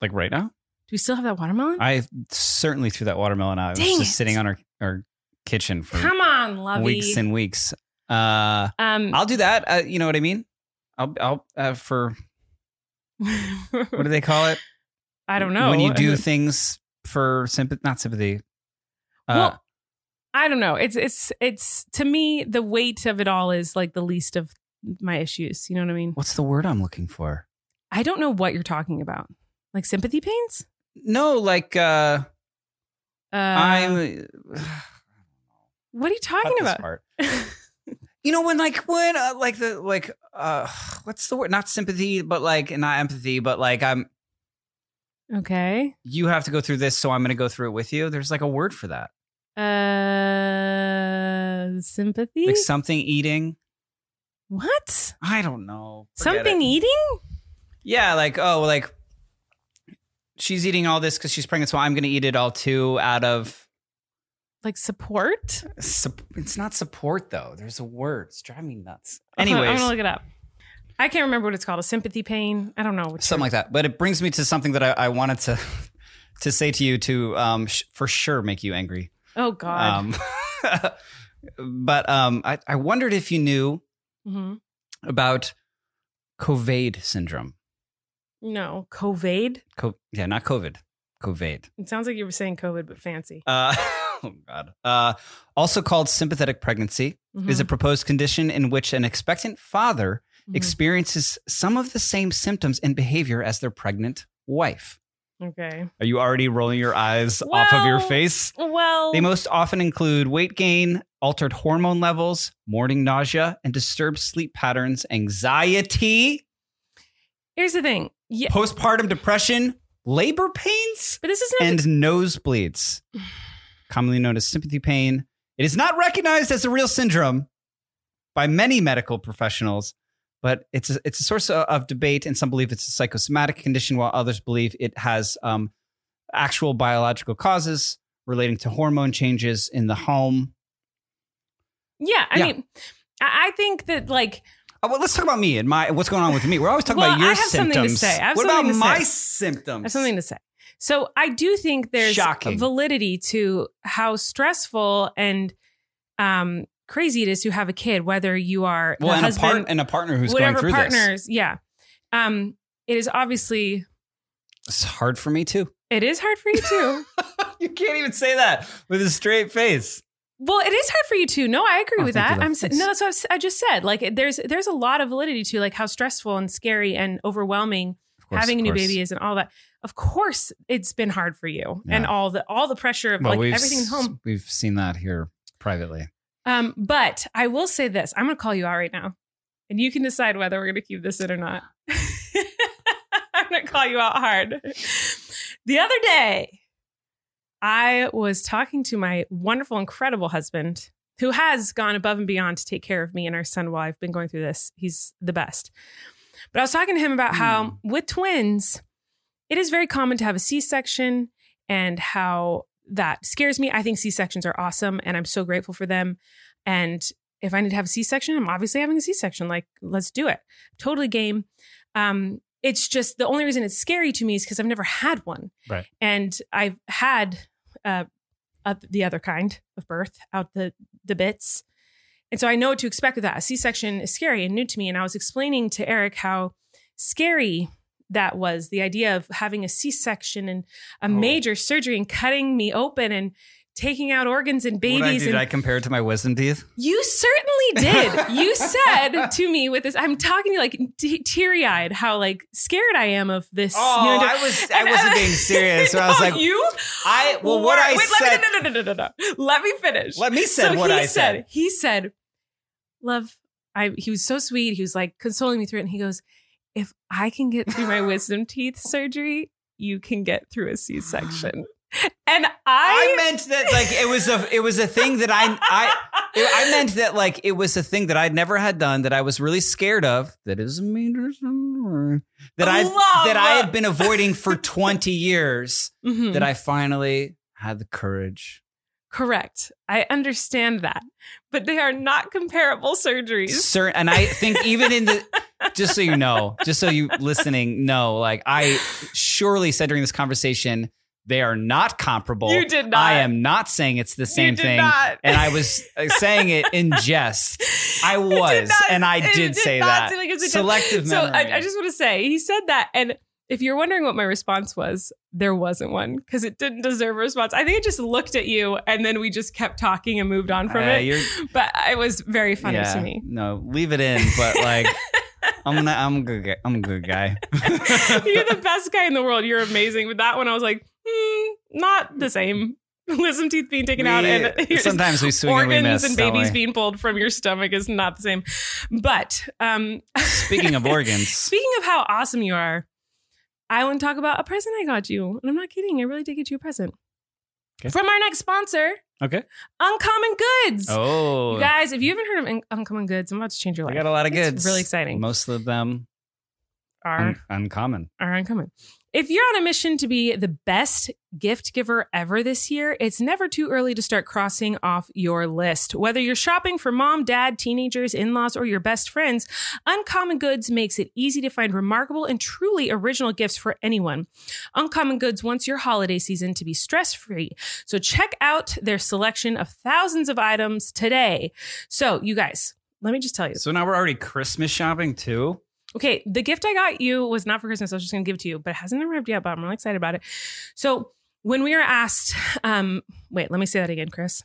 Speaker 3: Like right now?
Speaker 2: Do we still have that watermelon?
Speaker 3: I certainly threw that watermelon out. It was
Speaker 2: Dang
Speaker 3: just
Speaker 2: it.
Speaker 3: sitting on our, our kitchen for
Speaker 2: Come on, lovey.
Speaker 3: weeks and weeks. Uh,
Speaker 2: um,
Speaker 3: I'll do that. Uh, you know what I mean? I'll, I'll uh, for [LAUGHS] what do they call it?
Speaker 2: I don't know.
Speaker 3: When you do things for sympathy, not sympathy. Uh,
Speaker 2: well, I don't know. It's it's it's to me the weight of it all is like the least of my issues. You know what I mean?
Speaker 3: what's the word I'm looking for?
Speaker 2: I don't know what you're talking about. Like sympathy pains?
Speaker 3: No, like uh,
Speaker 2: Uh,
Speaker 3: I'm. [SIGHS]
Speaker 2: What are you talking
Speaker 3: Cut this
Speaker 2: about?
Speaker 3: part. [LAUGHS] You know when like when uh, like the like uh [SIGHS] what's the word? Not sympathy, but like not empathy, but like I'm.
Speaker 2: okay.
Speaker 3: You have to go through this, so I'm going to go through it with you. There's like a word for that,
Speaker 2: Uh, sympathy.
Speaker 3: like something eating.
Speaker 2: what?
Speaker 3: I don't know. Forget
Speaker 2: Something
Speaker 3: it.
Speaker 2: eating?
Speaker 3: Yeah, like oh, like she's eating all this because she's pregnant, so I'm going to eat it all too. Out of
Speaker 2: Like support?
Speaker 3: sup- it's not support though. There's a word. It's driving me nuts. Anyways, I'm
Speaker 2: gonna look it up. I can't remember what it's called. A sympathy pain. I don't know.
Speaker 3: Something like that. But it brings me to something that I, I wanted to [LAUGHS] to say to you to um sh- for sure make you angry.
Speaker 2: Oh God.
Speaker 3: Um, [LAUGHS] but um, I, I wondered if you knew
Speaker 2: hmm
Speaker 3: about Couvade syndrome.
Speaker 2: No, COVID.
Speaker 3: Co- yeah, not COVID. COVID.
Speaker 2: It sounds like you were saying COVID, but fancy.
Speaker 3: Uh, [LAUGHS] oh God. Uh, also called sympathetic pregnancy
Speaker 2: Mhm.
Speaker 3: is a proposed condition in which an expectant father
Speaker 2: Mhm.
Speaker 3: experiences some of the same symptoms and behavior as their pregnant wife.
Speaker 2: okay.
Speaker 3: Are you already rolling your eyes off of your face?
Speaker 2: Well,
Speaker 3: They most often include weight gain, altered hormone levels, morning nausea, and disturbed sleep patterns, anxiety,
Speaker 2: here's the thing. Yeah,
Speaker 3: postpartum depression, labor pains,
Speaker 2: but this is not.
Speaker 3: and nosebleeds, commonly known as sympathy pain. It is not recognized as a real syndrome by many medical professionals, but it's a, it's a source of, of debate, and some believe it's a psychosomatic condition, while others believe it has um, actual biological causes relating to hormone changes in the home.
Speaker 2: yeah, I
Speaker 3: Yeah.
Speaker 2: mean, I, think that like
Speaker 3: well, let's talk about me and my what's going on with me. We're always talking
Speaker 2: Well,
Speaker 3: about your
Speaker 2: I have something to
Speaker 3: symptoms.
Speaker 2: say. I have
Speaker 3: what
Speaker 2: something
Speaker 3: about
Speaker 2: to
Speaker 3: my
Speaker 2: say.
Speaker 3: symptoms?
Speaker 2: I have something to say. So I do think there's
Speaker 3: Shocking.
Speaker 2: validity to how stressful and um, crazy it is to have a kid, whether you are
Speaker 3: Well, and a
Speaker 2: husband,
Speaker 3: part and a partner who's going through this.
Speaker 2: partners. Yeah. Um, it is obviously
Speaker 3: It's hard for me too.
Speaker 2: it is hard for you too. [LAUGHS]
Speaker 3: you can't even say that with a straight face.
Speaker 2: Well, it is hard for you too. No, I agree
Speaker 3: Oh,
Speaker 2: with that. I'm no, that's what I just said. Like, there's there's a lot of validity to like how stressful and scary and overwhelming
Speaker 3: course,
Speaker 2: having a new baby is and all that. Of course, it's been hard for you and all the all the pressure of
Speaker 3: Well,
Speaker 2: like
Speaker 3: we've
Speaker 2: everything at home.
Speaker 3: We've seen that here privately.
Speaker 2: Um, but I will say this: I'm going to call you out right now, and you can decide whether we're going to keep this in or not. [LAUGHS] I'm going to call you out hard. The other day, I was talking to my wonderful, incredible husband, who has gone above and beyond to take care of me and our son while I've been going through this. He's the best. But I was talking to him about how with twins, it is very common to have a C-section and how that scares me. I think C-sections are awesome and I'm so grateful for them. And if I need to have a C-section, I'm obviously having a C-section. Like, let's do it. Totally game. Um, it's just the only reason it's scary to me is because I've never had one.
Speaker 3: Right.
Speaker 2: And I've had uh, the other kind of birth out the the bits. And so I know what to expect with that. A C-section is scary and new to me. And I was explaining to Erik how scary that was the idea of having a C-section and a
Speaker 3: Oh.
Speaker 2: major surgery and cutting me open and taking out organs and
Speaker 3: What I
Speaker 2: babies.
Speaker 3: do?
Speaker 2: and
Speaker 3: Did I compare it to my wisdom teeth?
Speaker 2: you certainly did. you [LAUGHS] said to me with this, I'm talking to you like t- teary eyed, how like scared I am of this.
Speaker 3: Oh,
Speaker 2: new
Speaker 3: I was- I wasn't being [LAUGHS] serious. I was like,
Speaker 2: you.
Speaker 3: I well, what
Speaker 2: were-
Speaker 3: I
Speaker 2: wait,
Speaker 3: said.
Speaker 2: Let me, no, no, no, no, no, no. Let me finish.
Speaker 3: Let me said
Speaker 2: so
Speaker 3: what
Speaker 2: he
Speaker 3: I said.
Speaker 2: He said, "Love." I. He was so sweet. He was like consoling me through it, and he goes, "If I can get through my [LAUGHS] wisdom teeth surgery, you can get through a C-section." And I,
Speaker 3: I meant that like it was a it was a thing that I I I meant that like it was a thing that I'd never had done that I was really scared of. That is a major that I
Speaker 2: Love.
Speaker 3: that I had been avoiding for twenty years.
Speaker 2: Mhm.
Speaker 3: That I finally had the courage.
Speaker 2: Correct. I understand that. But they are not comparable surgeries.
Speaker 3: Sir, and I think even in the [LAUGHS] just so you know, just so you listening know, like I surely said during this conversation, they are not comparable.
Speaker 2: You did not.
Speaker 3: I am not saying it's the same
Speaker 2: did
Speaker 3: thing.
Speaker 2: not.
Speaker 3: And I was uh, saying it in [LAUGHS] jest. I was,
Speaker 2: not-
Speaker 3: and I
Speaker 2: it
Speaker 3: did say that.
Speaker 2: like it was a.
Speaker 3: Selective
Speaker 2: So
Speaker 3: memory.
Speaker 2: I, I just want to say, he said that. And if you're wondering what my response was, there wasn't one because it didn't deserve a response. I think it just looked at you and then we just kept talking and moved on from
Speaker 3: Uh,
Speaker 2: it. But it was very funny
Speaker 3: yeah,
Speaker 2: to me.
Speaker 3: No, leave it in. But like, [LAUGHS] I'm gonna, I'm a good, guy. I'm a good guy.
Speaker 2: You're the [LAUGHS] best guy in the world. You're amazing. With that one, I was like, hmm, not the same. [LAUGHS] Wisdom teeth being taken out and [LAUGHS]
Speaker 3: sometimes we swing and
Speaker 2: organs
Speaker 3: we miss.
Speaker 2: and babies
Speaker 3: we?
Speaker 2: being pulled from your stomach is not the same. But um, [LAUGHS]
Speaker 3: Speaking of organs,
Speaker 2: speaking of how awesome you are, I want to talk about a present I got you. And I'm not kidding. I really did get you a present.
Speaker 3: Okay.
Speaker 2: From our next sponsor,
Speaker 3: okay.
Speaker 2: Uncommon Goods.
Speaker 3: Oh,
Speaker 2: You guys, if you haven't heard of Un- Uncommon Goods, I'm about to change your life.
Speaker 3: I got a lot of
Speaker 2: It's
Speaker 3: goods.
Speaker 2: really exciting.
Speaker 3: Most of them
Speaker 2: Are
Speaker 3: un- uncommon.
Speaker 2: are uncommon. If you're on a mission to be the best gift giver ever this year, it's never too early to start crossing off your list. Whether you're shopping for mom, dad, teenagers, in laws, or your best friends, Uncommon Goods makes it easy to find remarkable and truly original gifts for anyone. Uncommon Goods wants your holiday season to be stress free. So check out their selection of thousands of items today. So, you guys, let me just tell you.
Speaker 3: So now we're already Christmas shopping too.
Speaker 2: Okay, the gift I got you was not for Christmas. I was just going to give it to you, but it hasn't arrived yet. But I'm really excited about it. So when we were asked, um, wait, let me say that again, Chris.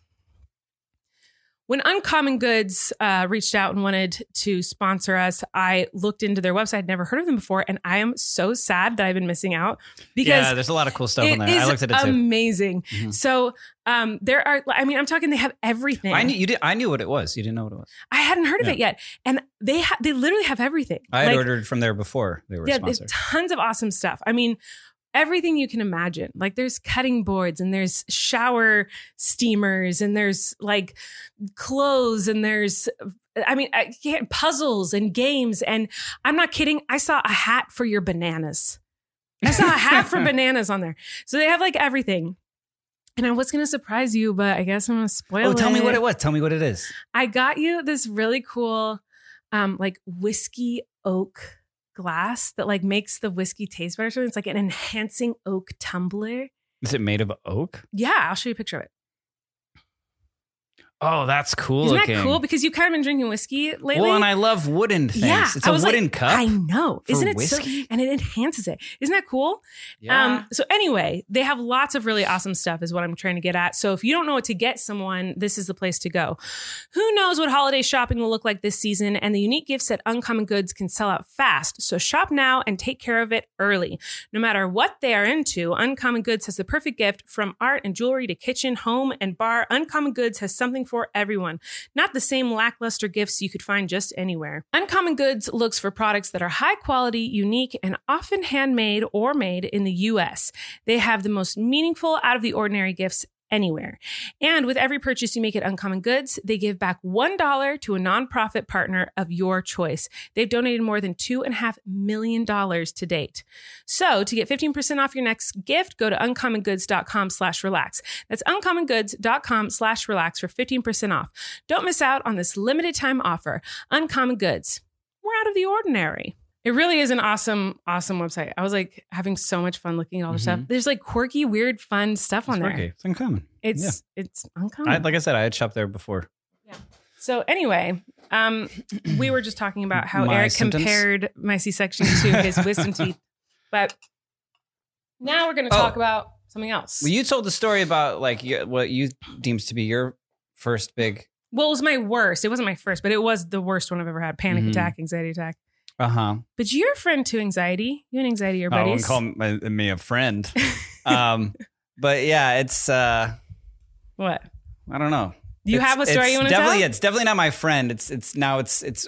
Speaker 2: When Uncommon Goods uh, reached out and wanted to sponsor us, I looked into their website. I'd never heard of them before, and I am so sad that I've been missing out because
Speaker 3: yeah, there's a lot of cool stuff on there.
Speaker 2: is
Speaker 3: I looked at it too.
Speaker 2: amazing.
Speaker 3: Mhm.
Speaker 2: So um, there are, I mean, I'm talking. They have everything.
Speaker 3: I knew you did. I knew what it was. You didn't know what it was.
Speaker 2: I hadn't heard of it yet, and they ha- they literally have everything.
Speaker 3: I had
Speaker 2: Like,
Speaker 3: ordered from there before they were
Speaker 2: yeah,
Speaker 3: sponsored.
Speaker 2: tons of awesome stuff. I mean, everything you can imagine. Like there's cutting boards and there's shower steamers and there's like clothes and there's I mean, I puzzles and games and I'm not kidding. I saw a hat for your bananas. I saw a hat for [LAUGHS] bananas on there. So they have like everything. And I was going to surprise you, but I guess I'm going to spoil it.
Speaker 3: Oh, tell me what it was. Tell me what it is.
Speaker 2: I got you this really cool, um, like whiskey oak glass that like makes the whiskey taste better. So it's like an enhancing oak tumbler.
Speaker 3: Is it made of oak?
Speaker 2: Yeah, I'll show you a picture of it.
Speaker 3: Oh, that's cool
Speaker 2: Isn't
Speaker 3: looking.
Speaker 2: that cool? Because you've kind of been drinking whiskey lately.
Speaker 3: well, and I love wooden things.
Speaker 2: yeah,
Speaker 3: it's a wooden
Speaker 2: like,
Speaker 3: cup.
Speaker 2: I know, isn't it so? And it enhances it. Isn't that cool?
Speaker 3: yeah.
Speaker 2: Um, so anyway, they have lots of really awesome stuff is what I'm trying to get at. So if you don't know what to get someone, this is the place to go. Who knows what holiday shopping will look like this season and the unique gifts at Uncommon Goods can sell out fast. So shop now and take care of it early. No matter what they are into, Uncommon Goods has the perfect gift from art and jewelry to kitchen, home and bar. Uncommon Goods has something for everyone. Not the same lackluster gifts you could find just anywhere. Uncommon Goods looks for products that are high quality, unique, and often handmade or made in the US. They have the most meaningful, out of the ordinary gifts anywhere. And with every purchase you make at Uncommon Goods, they give back $1 to a nonprofit partner of your choice. They've donated more than $2.5 million to date. So to get 15% off your next gift, go to uncommongoods.com slash relax. That's uncommongoods.com slash relax for 15% off. Don't miss out on this limited time offer. Uncommon Goods. We're out of the ordinary. It really is an awesome, awesome website. I was like having so much fun looking at all the stuff. There's like quirky, weird, fun stuff on
Speaker 3: it's
Speaker 2: there.
Speaker 3: quirky. It's uncommon.
Speaker 2: It's it's uncommon.
Speaker 3: I, like I said, I had shopped there before. Yeah.
Speaker 2: So anyway, um, we were just talking about how
Speaker 3: My
Speaker 2: Erik
Speaker 3: symptoms?
Speaker 2: compared my C-section to his wisdom [LAUGHS] teeth, but now we're going to
Speaker 3: Oh.
Speaker 2: talk about something else.
Speaker 3: Well, you told the story about like what you deems to be your first big.
Speaker 2: well, it was my worst. It wasn't my first, but it was the worst one I've ever had: panic
Speaker 3: Mhm.
Speaker 2: attack, anxiety attack.
Speaker 3: Uh huh.
Speaker 2: But you're a friend to anxiety. You and anxiety are
Speaker 3: I wouldn't
Speaker 2: buddies.
Speaker 3: call me a friend. [LAUGHS] um, but yeah, it's. uh
Speaker 2: what?
Speaker 3: I don't know.
Speaker 2: Do you
Speaker 3: It's-
Speaker 2: have a story you want to tell?
Speaker 3: definitely, It's definitely not my friend. It's it's now it's it's.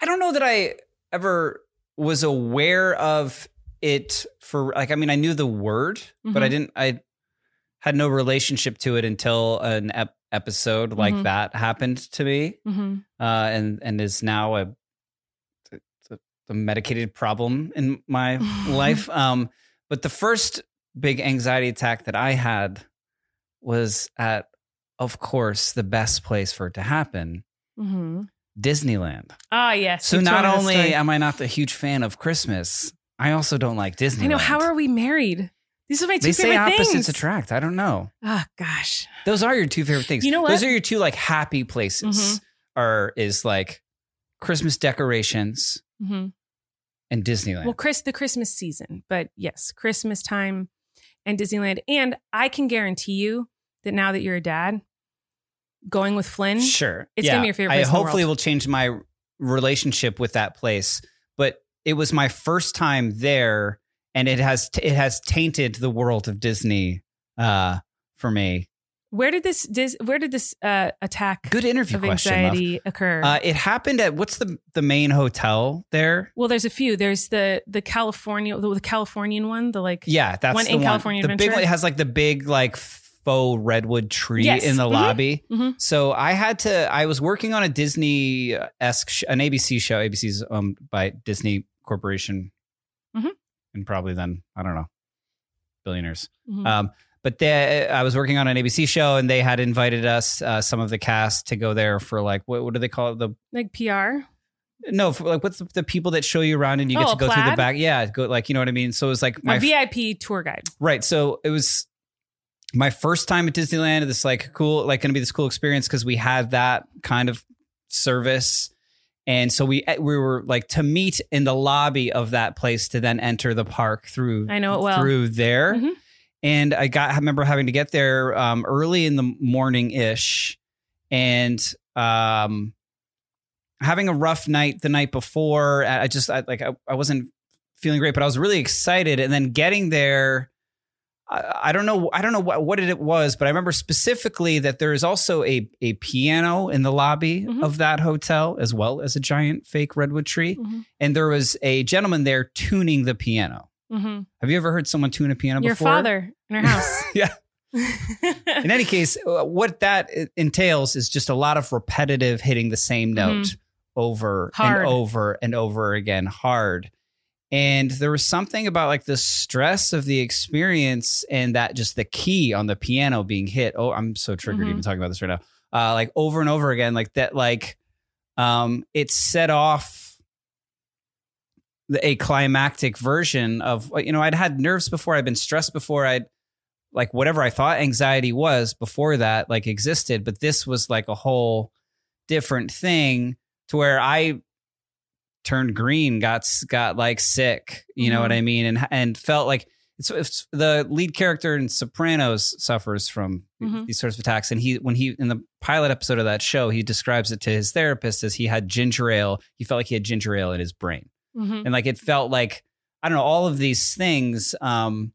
Speaker 3: I don't know that I ever was aware of it for like. I mean, I knew the word, but I
Speaker 2: Mhm.
Speaker 3: didn't. I had no relationship to it until an ep- episode like
Speaker 2: Mhm.
Speaker 3: that happened to me,
Speaker 2: Mhm.
Speaker 3: uh, and and is now a, a, a medicated problem in my [LAUGHS] life. Um, but the first big anxiety attack that I had was at, of course, the best place for it to happen,
Speaker 2: Mhm.
Speaker 3: Disneyland.
Speaker 2: Ah, yes.
Speaker 3: So not
Speaker 2: told me that
Speaker 3: only am I not a huge fan of Christmas, I also don't like Disneyland.
Speaker 2: I know. How are we married? These are my two
Speaker 3: they say
Speaker 2: favorite
Speaker 3: opposites
Speaker 2: things.
Speaker 3: attract? I don't know.
Speaker 2: Oh gosh.
Speaker 3: Those are your two favorite things.
Speaker 2: You know
Speaker 3: Those are your two like happy places.
Speaker 2: Mhm.
Speaker 3: Are is like Christmas decorations
Speaker 2: hmm
Speaker 3: and Disneyland.
Speaker 2: Well, Chris, the Christmas season, but yes, Christmas time and Disneyland. And I can guarantee you that now that you're a dad, going with Flynn,
Speaker 3: Sure.
Speaker 2: It's gonna be your favorite place
Speaker 3: I hopefully will change my relationship with that place. But it was my first time there, and it has it has tainted the world of Disney uh, for me.
Speaker 2: Where did this dis, where did this uh, attack
Speaker 3: Good interview
Speaker 2: of
Speaker 3: question.
Speaker 2: anxiety occur?
Speaker 3: Uh, it happened at what's the the main hotel there?
Speaker 2: well, there's a few. There's the the California the, the Californian one, the like
Speaker 3: Yeah, that's
Speaker 2: One in
Speaker 3: one.
Speaker 2: California
Speaker 3: the big one it has like the big like faux redwood tree
Speaker 2: Yes.
Speaker 3: in the
Speaker 2: Mhm.
Speaker 3: lobby.
Speaker 2: Mhm.
Speaker 3: So I had to. I was working on a Disney esque sh- an ABC show. ABC's owned by Disney Corporation,
Speaker 2: Mhm.
Speaker 3: and probably then I don't know billionaires.
Speaker 2: Mhm.
Speaker 3: Um, but they, I was working on an ABC show, and they had invited us, uh, some of the cast, to go there for like what, what do they call it? The
Speaker 2: like PR.
Speaker 3: no, for like what's the, the people that show you around and you get
Speaker 2: Oh,
Speaker 3: to go
Speaker 2: a
Speaker 3: through the back? Yeah, go like you know what I mean. So it was like my
Speaker 2: a VIP tour guide.
Speaker 3: Right. So it was my first time at Disneyland. This like cool, like going to be this cool experience because we had that kind of service. And so we we were like to meet in the lobby of that place to then enter the park through
Speaker 2: I know it well.
Speaker 3: through there.
Speaker 2: Mhm.
Speaker 3: And I got I remember having to get there um, early in the morning ish, and um, having a rough night the night before. I just I, like I, I wasn't feeling great, but I was really excited. And then getting there, I, I don't know I don't know what what it was, but I remember specifically that there is also a a piano in the lobby
Speaker 2: Mhm.
Speaker 3: of that hotel, as well as a giant fake redwood tree.
Speaker 2: Mhm.
Speaker 3: And there was a gentleman there tuning the piano.
Speaker 2: hmm
Speaker 3: Have you ever heard someone tune a piano
Speaker 2: Your
Speaker 3: before?
Speaker 2: Your father in our house. [LAUGHS]
Speaker 3: yeah. In any case, uh, what that entails is just a lot of repetitive hitting the same note over
Speaker 2: Mm-hmm. Hard.
Speaker 3: and over and over again, hard. And there was something about like the stress of the experience and that just the key on the piano being hit. Oh, I'm so triggered
Speaker 2: Mhm.
Speaker 3: even talking about this right now. Uh, like over and over again, like that, like um, it set off the, a climactic version of you know I'd had nerves before, I'd been stressed before, I'd like whatever I thought anxiety was before that like existed, but this was like a whole different thing to where I turned green, got got like sick, you know what I mean, and and felt like it's, it's the lead character in Sopranos suffers from
Speaker 2: Mhm.
Speaker 3: these sorts of attacks, and he when he in the pilot episode of that show, he describes it to his therapist as he had ginger ale. He felt like he had ginger ale in his brain
Speaker 2: Mhm.
Speaker 3: and like it felt like I don't know all of these things. Um,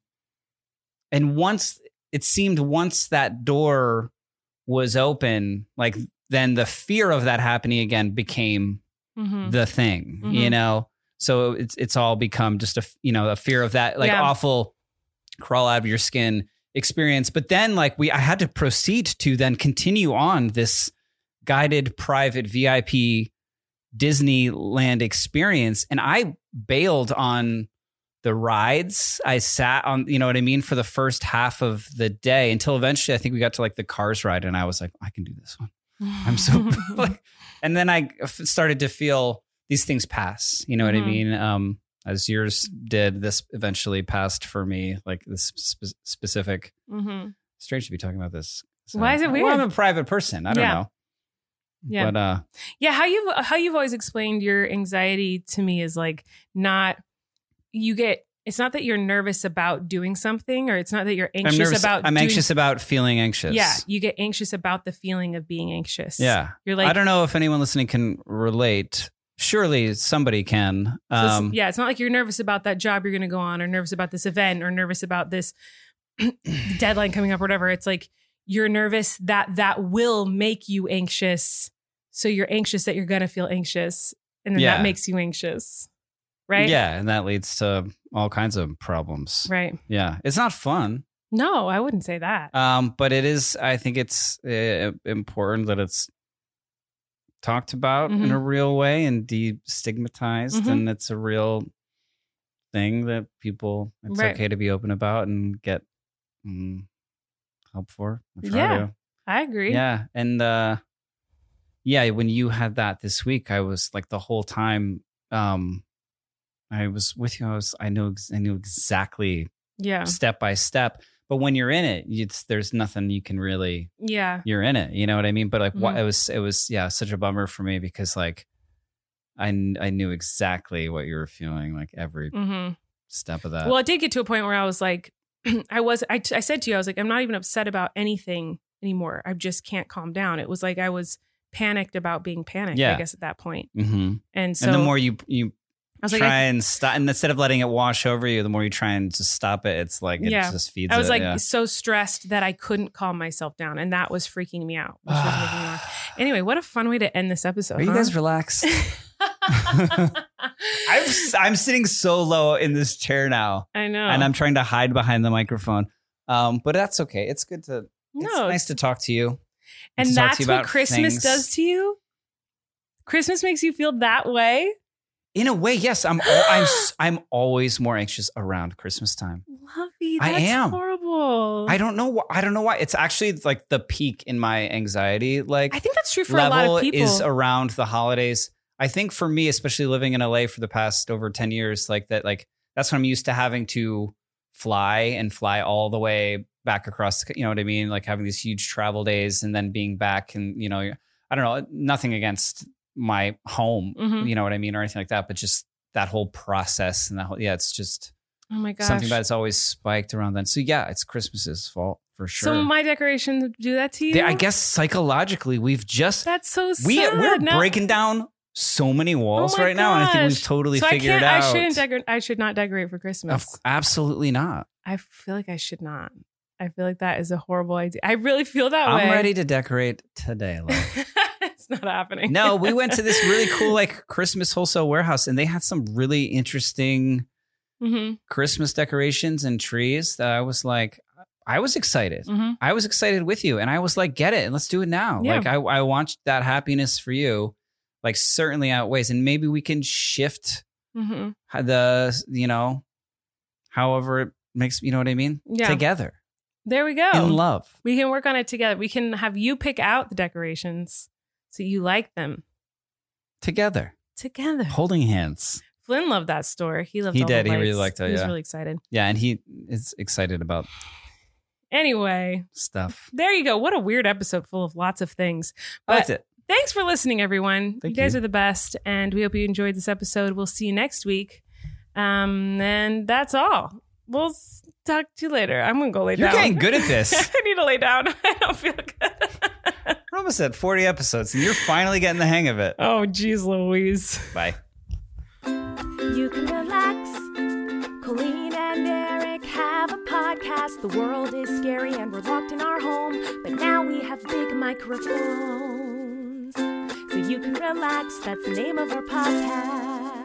Speaker 3: and once it seemed once that door was open, like then the fear of that happening again became
Speaker 2: Mhm.
Speaker 3: the thing, you
Speaker 2: Mhm.
Speaker 3: know. So it's it's all become just a you know a fear of that like
Speaker 2: Yeah.
Speaker 3: awful crawl out of your skin experience. But then like we I had to proceed to then continue on this guided private VIP Disneyland experience, and I bailed on the rides. I sat on you know what I mean for the first half of the day until eventually I think we got to like the Cars ride, and I was like I can do this one. I'm so [LAUGHS] [LAUGHS] like, and then I started to feel these things pass. You know what I
Speaker 2: Mhm.
Speaker 3: mean? Um, as yours did, this eventually passed for me. Like this spe- specific.
Speaker 2: Mhm.
Speaker 3: Strange to be talking about this.
Speaker 2: Why is it
Speaker 3: Well,
Speaker 2: weird?
Speaker 3: I'm a private person. I don't
Speaker 2: Yeah.
Speaker 3: know.
Speaker 2: Yeah.
Speaker 3: But uh,
Speaker 2: Yeah, how you've how you've always explained your anxiety to me is like not you get it's not that you're nervous about doing something or it's not that you're
Speaker 3: I'm
Speaker 2: anxious
Speaker 3: nervous.
Speaker 2: about
Speaker 3: I'm
Speaker 2: doing-
Speaker 3: anxious about feeling anxious.
Speaker 2: Yeah, you get anxious about the feeling of being anxious.
Speaker 3: Yeah.
Speaker 2: You're like
Speaker 3: I don't know if anyone listening can relate. Surely somebody can.
Speaker 2: so it's-
Speaker 3: Um,
Speaker 2: yeah, it's not like you're nervous about that job you're going to go on or nervous about this event or nervous about this [CLEARS THROAT] deadline coming up or whatever. It's like you're nervous that that will make you anxious. So you're anxious that you're going to feel anxious and then
Speaker 3: Yeah.
Speaker 2: that makes you anxious. Right?
Speaker 3: Yeah, and that leads to all kinds of problems.
Speaker 2: Right.
Speaker 3: Yeah, it's not fun.
Speaker 2: No, I wouldn't say that.
Speaker 3: Um, but it is. I think it's uh, important that it's talked about in
Speaker 2: Mhm.
Speaker 3: a real way and destigmatized,
Speaker 2: Mhm.
Speaker 3: and it's a real thing that people. It's
Speaker 2: Right.
Speaker 3: okay to be open about and get mm, help for.
Speaker 2: Yeah.
Speaker 3: to.
Speaker 2: I agree.
Speaker 3: Yeah, and uh, yeah, when you had that this week, I was like the whole time. Um, I was with you. I was. I knew. I knew exactly
Speaker 2: Yeah.
Speaker 3: step by step. But when you're in it, it's there's nothing you can really.
Speaker 2: Yeah.
Speaker 3: You're in it. You know what I mean? But like, what
Speaker 2: Mhm.
Speaker 3: it was. It was yeah, such a bummer for me because like, I I knew exactly what you were feeling like every
Speaker 2: hmm
Speaker 3: step of that.
Speaker 2: Well, it did get to a point where I was like, [CLEARS THROAT] I was, I, I said to you, I was like, I'm not even upset about anything anymore. I just can't calm down. It was like I was panicked about being panicked,
Speaker 3: Yeah.
Speaker 2: I guess, at that point.
Speaker 3: hmm
Speaker 2: And so
Speaker 3: and the more you you
Speaker 2: I was like,
Speaker 3: try
Speaker 2: I,
Speaker 3: and stop, and instead of letting it wash over you, the more you try and just stop it, it's like it
Speaker 2: Yeah.
Speaker 3: just feeds.
Speaker 2: I was
Speaker 3: it,
Speaker 2: like
Speaker 3: yeah.
Speaker 2: so stressed that I couldn't calm myself down. And that was freaking me out. Which was making me laugh. [SIGHS] Anyway, what a fun way to end this episode.
Speaker 3: Are you guys relaxed? [LAUGHS] [LAUGHS] I'm s- I'm sitting so low in this chair now,
Speaker 2: I know.
Speaker 3: and I'm trying to hide behind the microphone. Um, but that's okay. It's good to. It's
Speaker 2: no,
Speaker 3: nice to talk to you.
Speaker 2: and
Speaker 3: to
Speaker 2: that's
Speaker 3: you
Speaker 2: what Christmas
Speaker 3: things.
Speaker 2: does to you. Christmas makes you feel that way.
Speaker 3: In a way, yes. I'm. Al- I'm. [GASPS] I'm always more anxious around Christmas time.
Speaker 2: Lovey,
Speaker 3: I am.
Speaker 2: horrible.
Speaker 3: I don't know. Wh- I don't know why. It's actually like the peak in my anxiety. Like
Speaker 2: I think that's true for a lot of people.
Speaker 3: is around the holidays. I think for me, especially living in LA for the past over 10 years, like that, like that's when I'm used to having to fly and fly all the way back across, you know what I mean? Like having these huge travel days and then being back and, you know, I don't know, nothing against my home,
Speaker 2: Mhm.
Speaker 3: you know what I mean? Or anything like that, but just that whole process and that whole, yeah, it's just
Speaker 2: oh my gosh.
Speaker 3: something that's always spiked around then. So yeah, it's Christmas's fault for sure.
Speaker 2: So my decorations do that to you?
Speaker 3: They- I guess psychologically, we've just
Speaker 2: that's so sad.
Speaker 3: we we're
Speaker 2: Now-
Speaker 3: breaking down so many walls
Speaker 2: Oh
Speaker 3: right now, and I think we've totally
Speaker 2: so
Speaker 3: figured
Speaker 2: I
Speaker 3: it out.
Speaker 2: I shouldn't decorate. I should not decorate for Christmas.
Speaker 3: Of- absolutely not.
Speaker 2: I feel like I should not. I feel like that is a horrible idea. I really feel that way.
Speaker 3: I'm ready to decorate today. Love. [LAUGHS]
Speaker 2: not happening.
Speaker 3: no, we went to this really [LAUGHS] cool like Christmas wholesale warehouse, and they had some really interesting
Speaker 2: hmm
Speaker 3: Christmas decorations and trees. That I was like, I was excited.
Speaker 2: hmm
Speaker 3: I was excited with you, and I was like, get it, and let's do it now.
Speaker 2: Yeah.
Speaker 3: Like I, I want that happiness for you. Like certainly outweighs, and maybe we can shift
Speaker 2: hmm
Speaker 3: the you know, however it makes you know what I mean.
Speaker 2: Yeah.
Speaker 3: Together
Speaker 2: There we go.
Speaker 3: in love.
Speaker 2: We can work on it together. We can have you pick out the decorations so you like them
Speaker 3: Together,
Speaker 2: together.
Speaker 3: holding hands.
Speaker 2: Flynn loved that store. He loved.
Speaker 3: He did. He really liked it,
Speaker 2: He was
Speaker 3: yeah.
Speaker 2: really excited.
Speaker 3: Yeah, and he is excited about
Speaker 2: Anyway,
Speaker 3: Stuff.
Speaker 2: there you go. What a weird episode full of lots of things.
Speaker 3: I liked it.
Speaker 2: thanks for listening, everyone.
Speaker 3: Thank
Speaker 2: you guys
Speaker 3: you.
Speaker 2: are the best, and we hope you enjoyed this episode. We'll see you next week. Um, and that's all. We'll talk to you later. I'm gonna go lay down.
Speaker 3: You're getting good at this. [LAUGHS]
Speaker 2: I need to lay down. [LAUGHS] I don't feel good. [LAUGHS]
Speaker 3: We're almost at 40 episodes, and you're finally getting the hang of it.
Speaker 2: oh, geez, Louise.
Speaker 3: Bye.
Speaker 1: You can relax. Colleen and Erik have a podcast. The world is scary and we're locked in our home. But now we have big microphones. So you can relax. That's the name of our podcast.